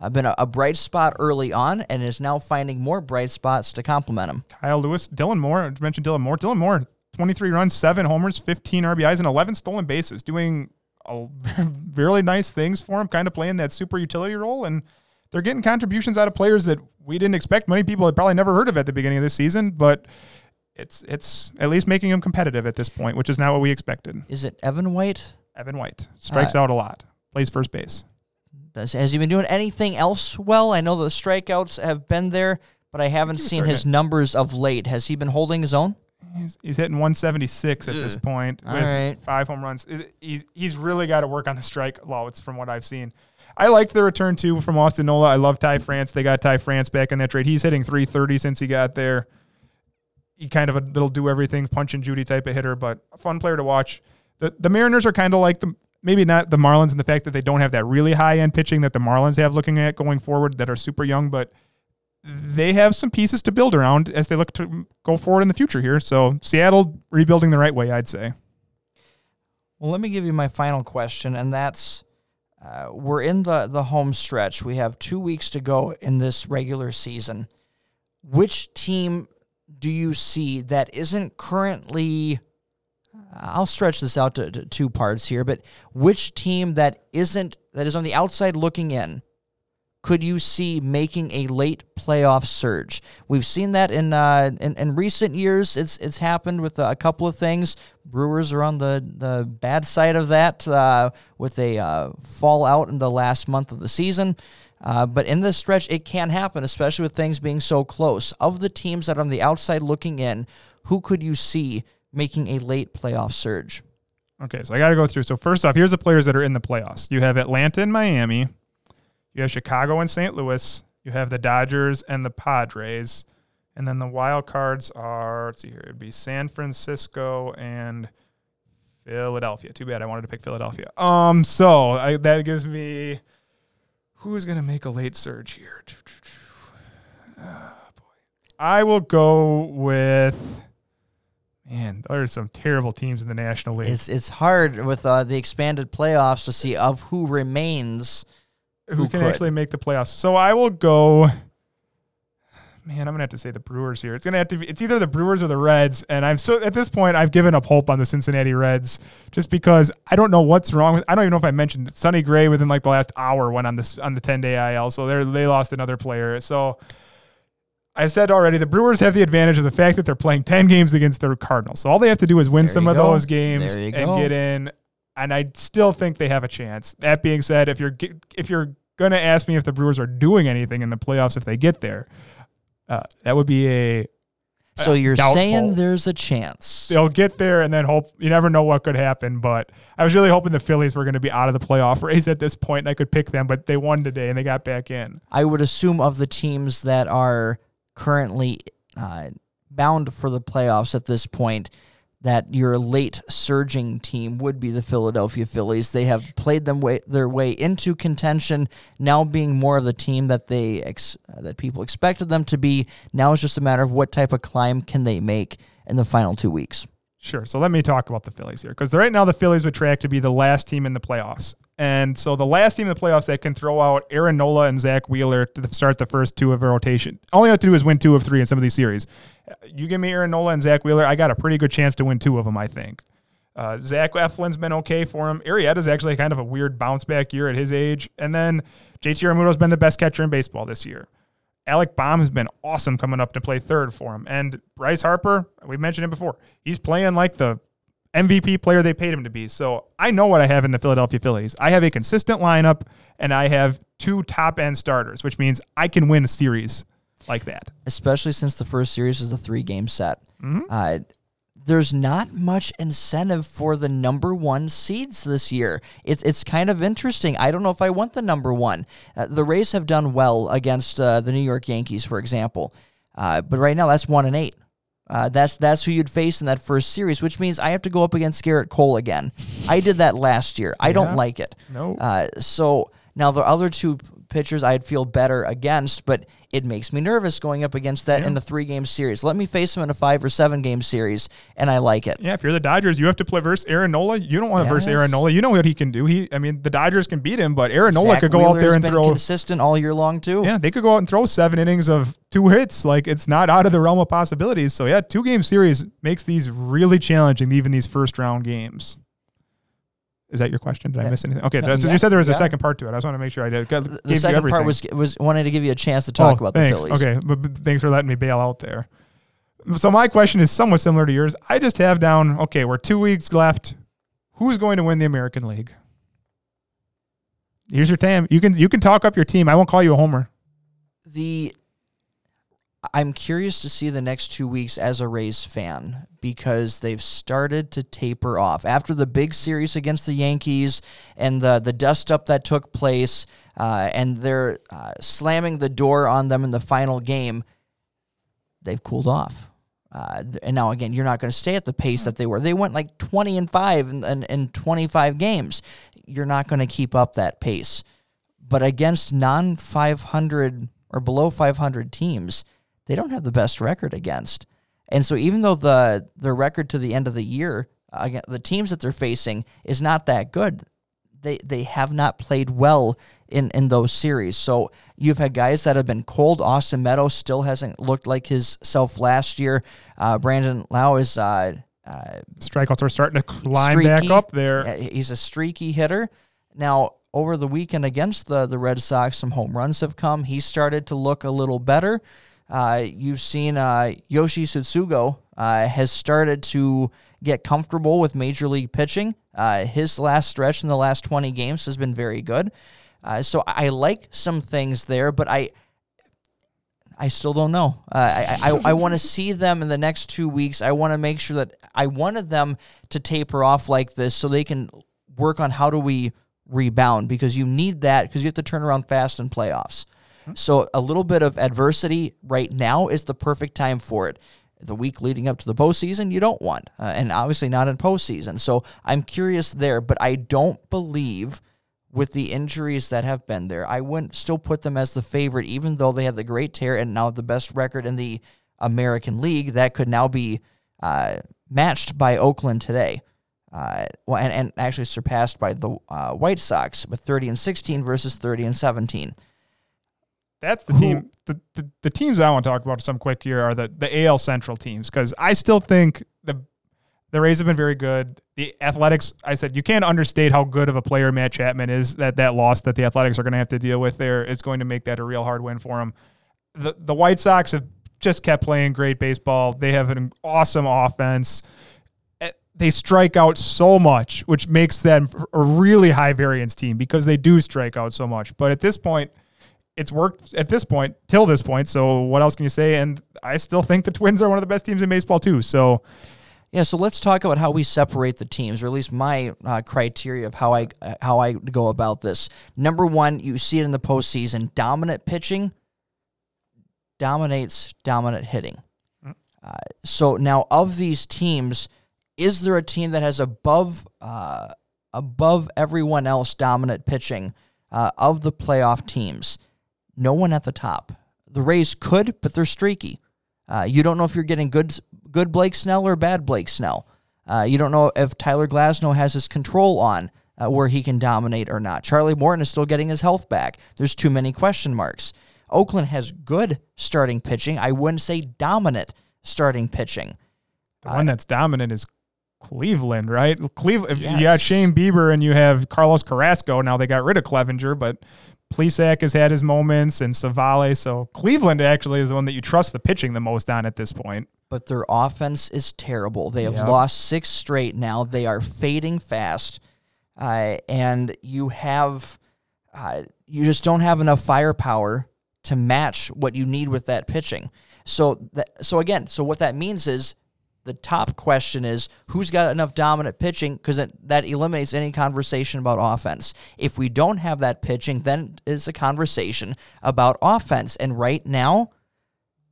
uh, uh, been a, a bright spot early on, and is now finding more bright spots to complement him. Kyle Lewis, Dylan Moore. I mentioned Dylan Moore. Dylan Moore, 23 runs, seven homers, 15 RBIs, and 11 stolen bases, doing a, <laughs> really nice things for him, kind of playing that super utility role. And they're getting contributions out of players that we didn't expect. Many people had probably never heard of at the beginning of this season, but it's it's at least making him competitive at this point, which is not what we expected. Is it Evan White? Evan White strikes out a lot. plays first base. Does, has he been doing anything else well? I know the strikeouts have been there, but I haven't seen his to- numbers of late. Has he been holding his own? He's, he's hitting 176 at this point All with right. five home runs. It- he's he's really got to work on the strikeouts from what I've seen. I like the return too from Austin Nola. I love Ty France. They got Ty France back in that trade. He's hitting 330 since he got there. He kind of a little do everything, punch and Judy type of hitter, but a fun player to watch. The the Mariners are kind of like the maybe not the Marlins and the fact that they don't have that really high end pitching that the Marlins have looking at going forward that are super young, but they have some pieces to build around as they look to go forward in the future here. So Seattle rebuilding the right way, I'd say. Well, let me give you my final question, and that's uh, we're in the, the home stretch. We have two weeks to go in this regular season. Which team do you see that isn't currently. I'll stretch this out to, to two parts here, but which team that isn't, that is on the outside looking in, could you see making a late playoff surge? We've seen that in uh, in, in recent years. It's it's happened with a couple of things. Brewers are on the, the bad side of that uh, with a uh, fallout in the last month of the season. Uh, but in this stretch, it can happen, especially with things being so close. Of the teams that are on the outside looking in, who could you see making a late playoff surge? Okay, so I got to go through. So first off, here's the players that are in the playoffs. You have Atlanta and Miami. You have Chicago and St. Louis. You have the Dodgers and the Padres. And then the wild cards are, let's see here, it'd be San Francisco and Philadelphia. Too bad I wanted to pick Philadelphia. Um, so I, that gives me who's going to make a late surge here? <sighs> Ah, boy. I will go with man, there are some terrible teams in the National League. It's it's hard with uh, the expanded playoffs to see of who remains. who, who can could. actually make the playoffs. So I will go. Man, I'm gonna have to say the Brewers here. It's gonna have to be. It's either the Brewers or the Reds, and I'm so at this point I've given up hope on the Cincinnati Reds just because I don't know what's wrong with. I don't even know if I mentioned it. Sonny Gray within like the last hour went on this on the 10 day IL, so they they lost another player. So I said already the Brewers have the advantage of the fact that they're playing 10 games against the Cardinals. So all they have to do is win There some of go. those games and go. get in. And I still think they have a chance. That being said, if you're if you're going to ask me if the Brewers are doing anything in the playoffs if they get there, uh, that would be a So you're doubtful. saying there's a chance. they'll get there and then hope you never know what could happen. But I was really hoping the Phillies were going to be out of the playoff <laughs> race at this point and I could pick them, but they won today and they got back in. I would assume of the teams that are currently uh, bound for the playoffs at this point, that your late surging team would be the Philadelphia Phillies. They have played them way, their way into contention, now being more of the team that they ex, uh, that people expected them to be. Now it's just a matter of what type of climb can they make in the final two weeks. Sure. So let me talk about the Phillies here because right now the Phillies would track to be the last team in the playoffs. And so the last team in the playoffs that can throw out Aaron Nola and Zack Wheeler to start the first two of a rotation. All you have to do is win two of three in some of these series. You give me Aaron Nola and Zack Wheeler, I got a pretty good chance to win two of them, I think. Uh, Zach Eflin's been okay for him. Arrieta's actually kind of a weird bounce back year at his age. And then JT Realmuto's been the best catcher in baseball this year. Alec Bohm has been awesome coming up to play third for him. And Bryce Harper, we mentioned him before, he's playing like the MVP player they paid him to be. So I know what I have in the Philadelphia Phillies. I have a consistent lineup and I have two top end starters, which means I can win a series like that. especially since the first series is a three game set. Mhm. Uh, there's not much incentive for the number one seeds this year. It's it's kind of interesting. I don't know if I want the number one. Uh, the Rays have done well against uh, the New York Yankees, for example, uh, but right now that's one and eight. Uh, that's that's who you'd face in that first series, which means I have to go up against Gerrit Cole again. I did that last year. I Yeah. don't like it. No. Uh, so now the other two pitchers I'd feel better against, but it makes me nervous going up against that Yeah. in a three game series. Let me face him in a five or seven game series, and I like it. Yeah, if you're the Dodgers, you have to play versus Aaron Nola. You don't want to versus Yes. Aaron Nola. You know what he can do. He, I mean, the Dodgers can beat him, but Aaron Nola could go out there and throw. consistent all year long too. Yeah, they could go out and throw seven innings of two hits. Like it's not out of the realm of possibilities. So yeah, two game series makes these really challenging, even these first round games. Is that your question? Did I miss anything? Okay, that's, yeah, you said there was a yeah. second part to it. I just want to make sure I did. The gave second part was was wanting to give you a chance to oh, talk Oh, about thanks. the Phillies. Okay, but, but thanks for letting me bail out there. So my question is somewhat similar to yours. I just have down. Okay, we're two weeks left. Who's going to win the American League? Here's your tam. You can you can talk up your team. I won't call you a homer. the I'm curious to see the next two weeks as a Rays fan because they've started to taper off after the big series against the Yankees and the the dust up that took place, uh, and they're uh, slamming the door on them in the final game. They've cooled off. Uh, and now again, you're not going to stay at the pace that they were. They went like 20 and five in, in, in 25 games. You're not going to keep up that pace. But against non 500 or below 500 teams, they don't have the best record against. And so even though the the record to the end of the year, again, the teams that they're facing is not that good, they they have not played well in in those series. So you've had guys that have been cold. Austin Meadows still hasn't looked like his self last year. Uh, Brandon Lowe is uh, uh, Strikeouts are starting to climb back up there. He's a streaky hitter. Now, over the weekend against the, the Red Sox, some home runs have come. He started to look a little better. Uh, you've seen uh, Yoshi Tsutsugo uh, has started to get comfortable with major league pitching. Uh, his last stretch in the last 20 games has been very good. Uh, so I I like some things there, but I I still don't know. Uh, I I, I want to see them in the next two weeks. I want to make sure that I wanted them to taper off like this so they can work on how do we rebound because you need that because you have to turn around fast in playoffs. So a little bit of adversity right now is the perfect time for it. The week leading up to the postseason, you don't want, uh, and obviously not in postseason. So I'm curious there, but I don't believe with the injuries that have been there, I wouldn't still put them as the favorite, even though they have the great tear and now the best record in the American League. That could now be uh, matched by Oakland today. Uh, well, and, and actually surpassed by the uh, White Sox with 30 and 16 versus 30 and 17. That's the team. The, the, the teams I want to talk about some quick here are the, the AL Central teams because I still think the the Rays have been very good. The Athletics, I said, you can't understate how good of a player Matt Chapman is. That that loss that the Athletics are going to have to deal with there is going to make that a real hard win for them. The the White Sox have just kept playing great baseball. They have an awesome offense. Eh, They strike out so much, which makes them a really high variance team because they do strike out so much. But at this point, it's worked at this point till this point. So what else can you say? And I still think the Twins are one of the best teams in baseball too. So Yeah, so let's talk about how we separate the teams, or at least my uh, criteria of how I uh, how I go about this. Number one, you see it in the postseason: dominant pitching dominates dominant hitting. Uh, so now, of these teams, is there a team that has above uh, above everyone else dominant pitching uh, of the playoff teams? No one at the top. The Rays could, but they're streaky. Uh, you don't know if you're getting good good Blake Snell or bad Blake Snell. Uh, you don't know if Tyler Glasnow has his control on uh, where he can dominate or not. Charlie Morton is still getting his health back. There's too many question marks. Oakland has good starting pitching. I wouldn't say dominant starting pitching. the one that's dominant is Cleveland, right? Cleveland. You got Shane Bieber and you have Carlos Carrasco. Now they got rid of Clevinger, but Plesac has had his moments and Civale. So Cleveland actually is the one that you trust the pitching the most on at this point. but their offense is terrible. They have Yep. lost six straight now. They are fading fast, uh, and you have uh, you just don't have enough firepower to match what you need with that pitching. So that so again, so what that means is the top question is who's got enough dominant pitching because that eliminates any conversation about offense. If we don't have that pitching, then it's a conversation about offense. And right now,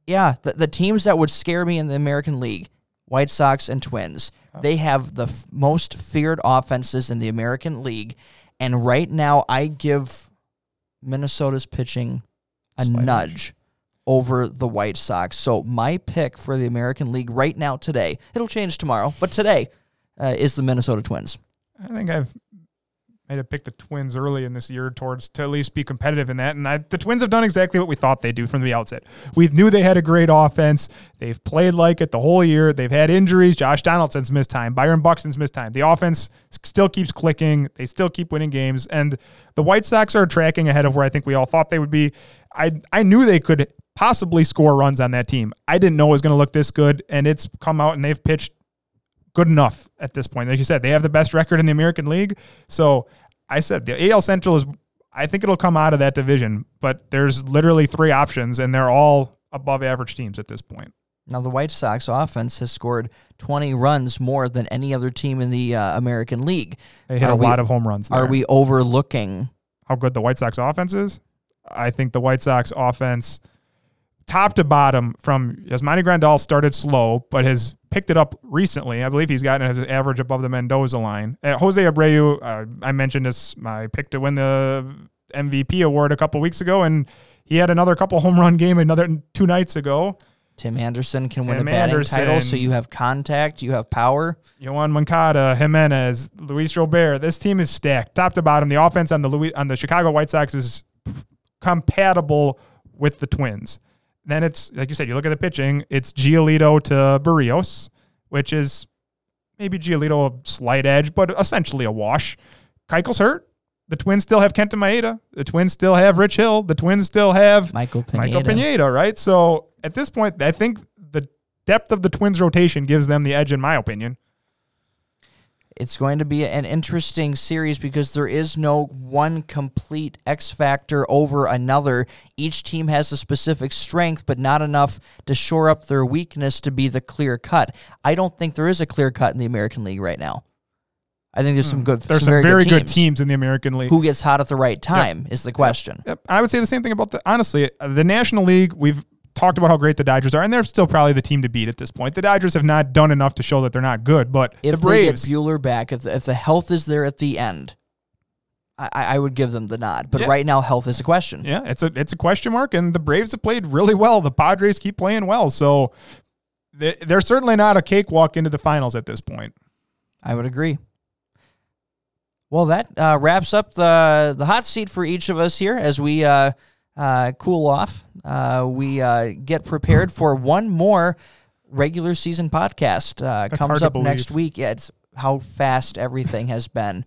yeah, the, the teams that would scare me in the American League, White Sox and Twins, they have the f- most feared offenses in the American League. And right now, I give Minnesota's pitching a Slight nudge over the White Sox. So my pick for the American League right now, today, it'll change tomorrow, but today uh, is the Minnesota Twins. I think I've made have picked the Twins early in this year towards to at least be competitive in that. And I, the Twins have done exactly what we thought they'd do from the outset. We knew they had a great offense. They've played like it the whole year. They've had injuries. Josh Donaldson's missed time. Byron Buxton's missed time. The offense still keeps clicking. They still keep winning games. And the White Sox are tracking ahead of where I think we all thought they would be. I I knew they could possibly score runs on that team. I didn't know it was going to look this good, and it's come out and they've pitched good enough at this point. Like you said, they have the best record in the American League. So I said the AL Central is I think it'll come out of that division, but there's literally three options, and they're all above average teams at this point. Now, the White Sox offense has scored 20 runs more than any other team in the uh, American League. They hit Are a we- lot of home runs. Are we overlooking? how good the White Sox offense is? I think the White Sox offense, top to bottom, from Yasmani Grandal started slow, but has picked it up recently. I believe he's gotten his average above the Mendoza line. Uh, Jose Abreu, uh, I mentioned this, my pick to win the MVP award a couple weeks ago, and he had another couple home run game another two nights ago. Tim Anderson can win a batting Anderson. title, so you have contact, you have power. Yoan Moncada, Jimenez, Luis Robert. This team is stacked, top to bottom. The offense on the Louis, on the Chicago White Sox is compatible with the Twins. Then it's like you said, you look at the pitching. It's Giolito to Berrios, which is maybe Giolito a slight edge, but essentially a wash. Keuchel's hurt. The Twins still have Kenta Maeda. The Twins still have Rich Hill. The Twins still have Michael Pineda. Michael Pineda, right? So at this point, I think the depth of the Twins rotation gives them the edge, in my opinion. It's going to be an interesting series because there is no one complete X factor over another. Each team has a specific strength, but not enough to shore up their weakness to be the clear cut. I don't think there is a clear cut in the American League right now. I think there's some good, Hmm. There's some some, very, good, teams. teams in the American League. Who gets hot at the right time is the question. Yep. I would say the same thing about the honestly uh, the National League. We've talked about how great the Dodgers are, and they're still probably the team to beat at this point. The Dodgers have not done enough to show that they're not good, but If the they get Buehler back, if the, if the health is there at the end, I, I would give them the nod. But Yeah. right now, health is a question. yeah, it's a it's a question mark, and the Braves have played really well. The Padres keep playing well, so they- they're certainly not a cakewalk into the finals at this point. I would agree. Well, that uh, wraps up the the hot seat for each of us here as we uh, uh, cool off. Uh, we uh, get prepared for one more regular season podcast. Uh, comes up next week. Yeah, it's how fast everything has been.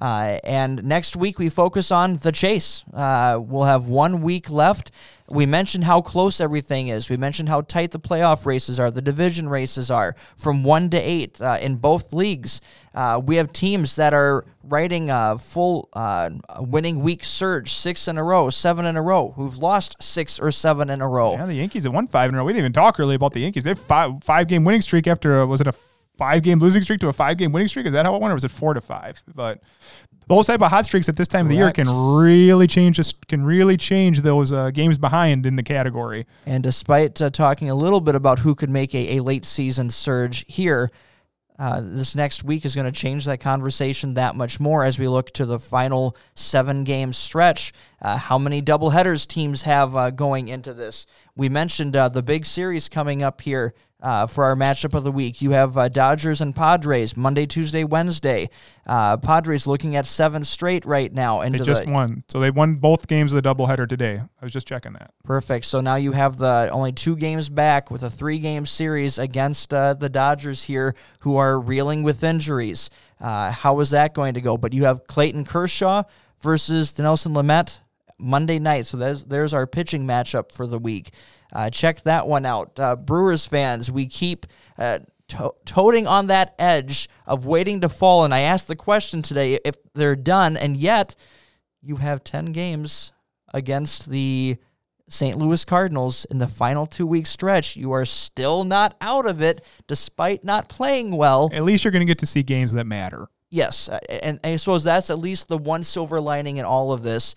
Uh, and next week we focus on the chase. Uh, we'll have one week left. We mentioned how close everything is. We mentioned how tight the playoff races are, the division races are, from one to eight uh, in both leagues. Uh, we have teams that are riding a full uh, winning week surge, six in a row, seven in a row, who've lost six or seven in a row. Yeah, the Yankees have won five in a row. We didn't even talk really about the Yankees. They have five five game winning streak after a, was it a five game losing streak to a five game winning streak? Is that how it went, or was it four to five? But those type of hot streaks at this time of the year can really change this can really change those uh, games behind in the category. And despite uh, talking a little bit about who could make a, a late season surge here, uh, this next week is going to change that conversation that much more as we look to the final seven game stretch. Uh, how many doubleheaders teams have uh, going into this? We mentioned uh, the big series coming up here uh, for our matchup of the week. You have uh, Dodgers and Padres Monday, Tuesday, Wednesday. Uh, Padres looking at seven straight right now. They Into just the, won, so they won both games of the doubleheader today. I was just checking that. Perfect. So now you have the only two games back with a three game series against uh, the Dodgers here, who are reeling with injuries. Uh, how is that going to go? But you have Clayton Kershaw versus Nelson Lamet Monday night. So there's there's our pitching matchup for the week. Uh, check that one out. Uh, Brewers fans, we keep uh, to- toting on that edge of waiting to fall. And I asked the question today if they're done, and yet you have 10 games against the St. Louis Cardinals in the final two week stretch. You are still not out of it despite not playing well. At least you're going to get to see games that matter. Yes, and I suppose that's at least the one silver lining in all of this.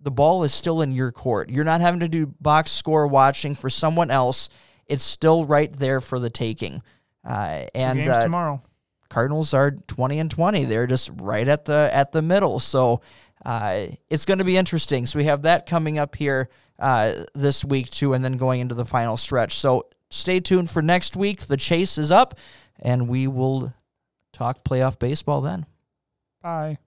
The ball is still in your court. You're not having to do box score watching for someone else. It's still right there for the taking. Uh, and games uh, tomorrow. Cardinals are 20 and 20. They're just right at the at the middle. So uh, it's going to be interesting. So we have that coming up here uh, this week too, and then going into the final stretch. So stay tuned for next week. The chase is up, and we will talk playoff baseball then. Bye.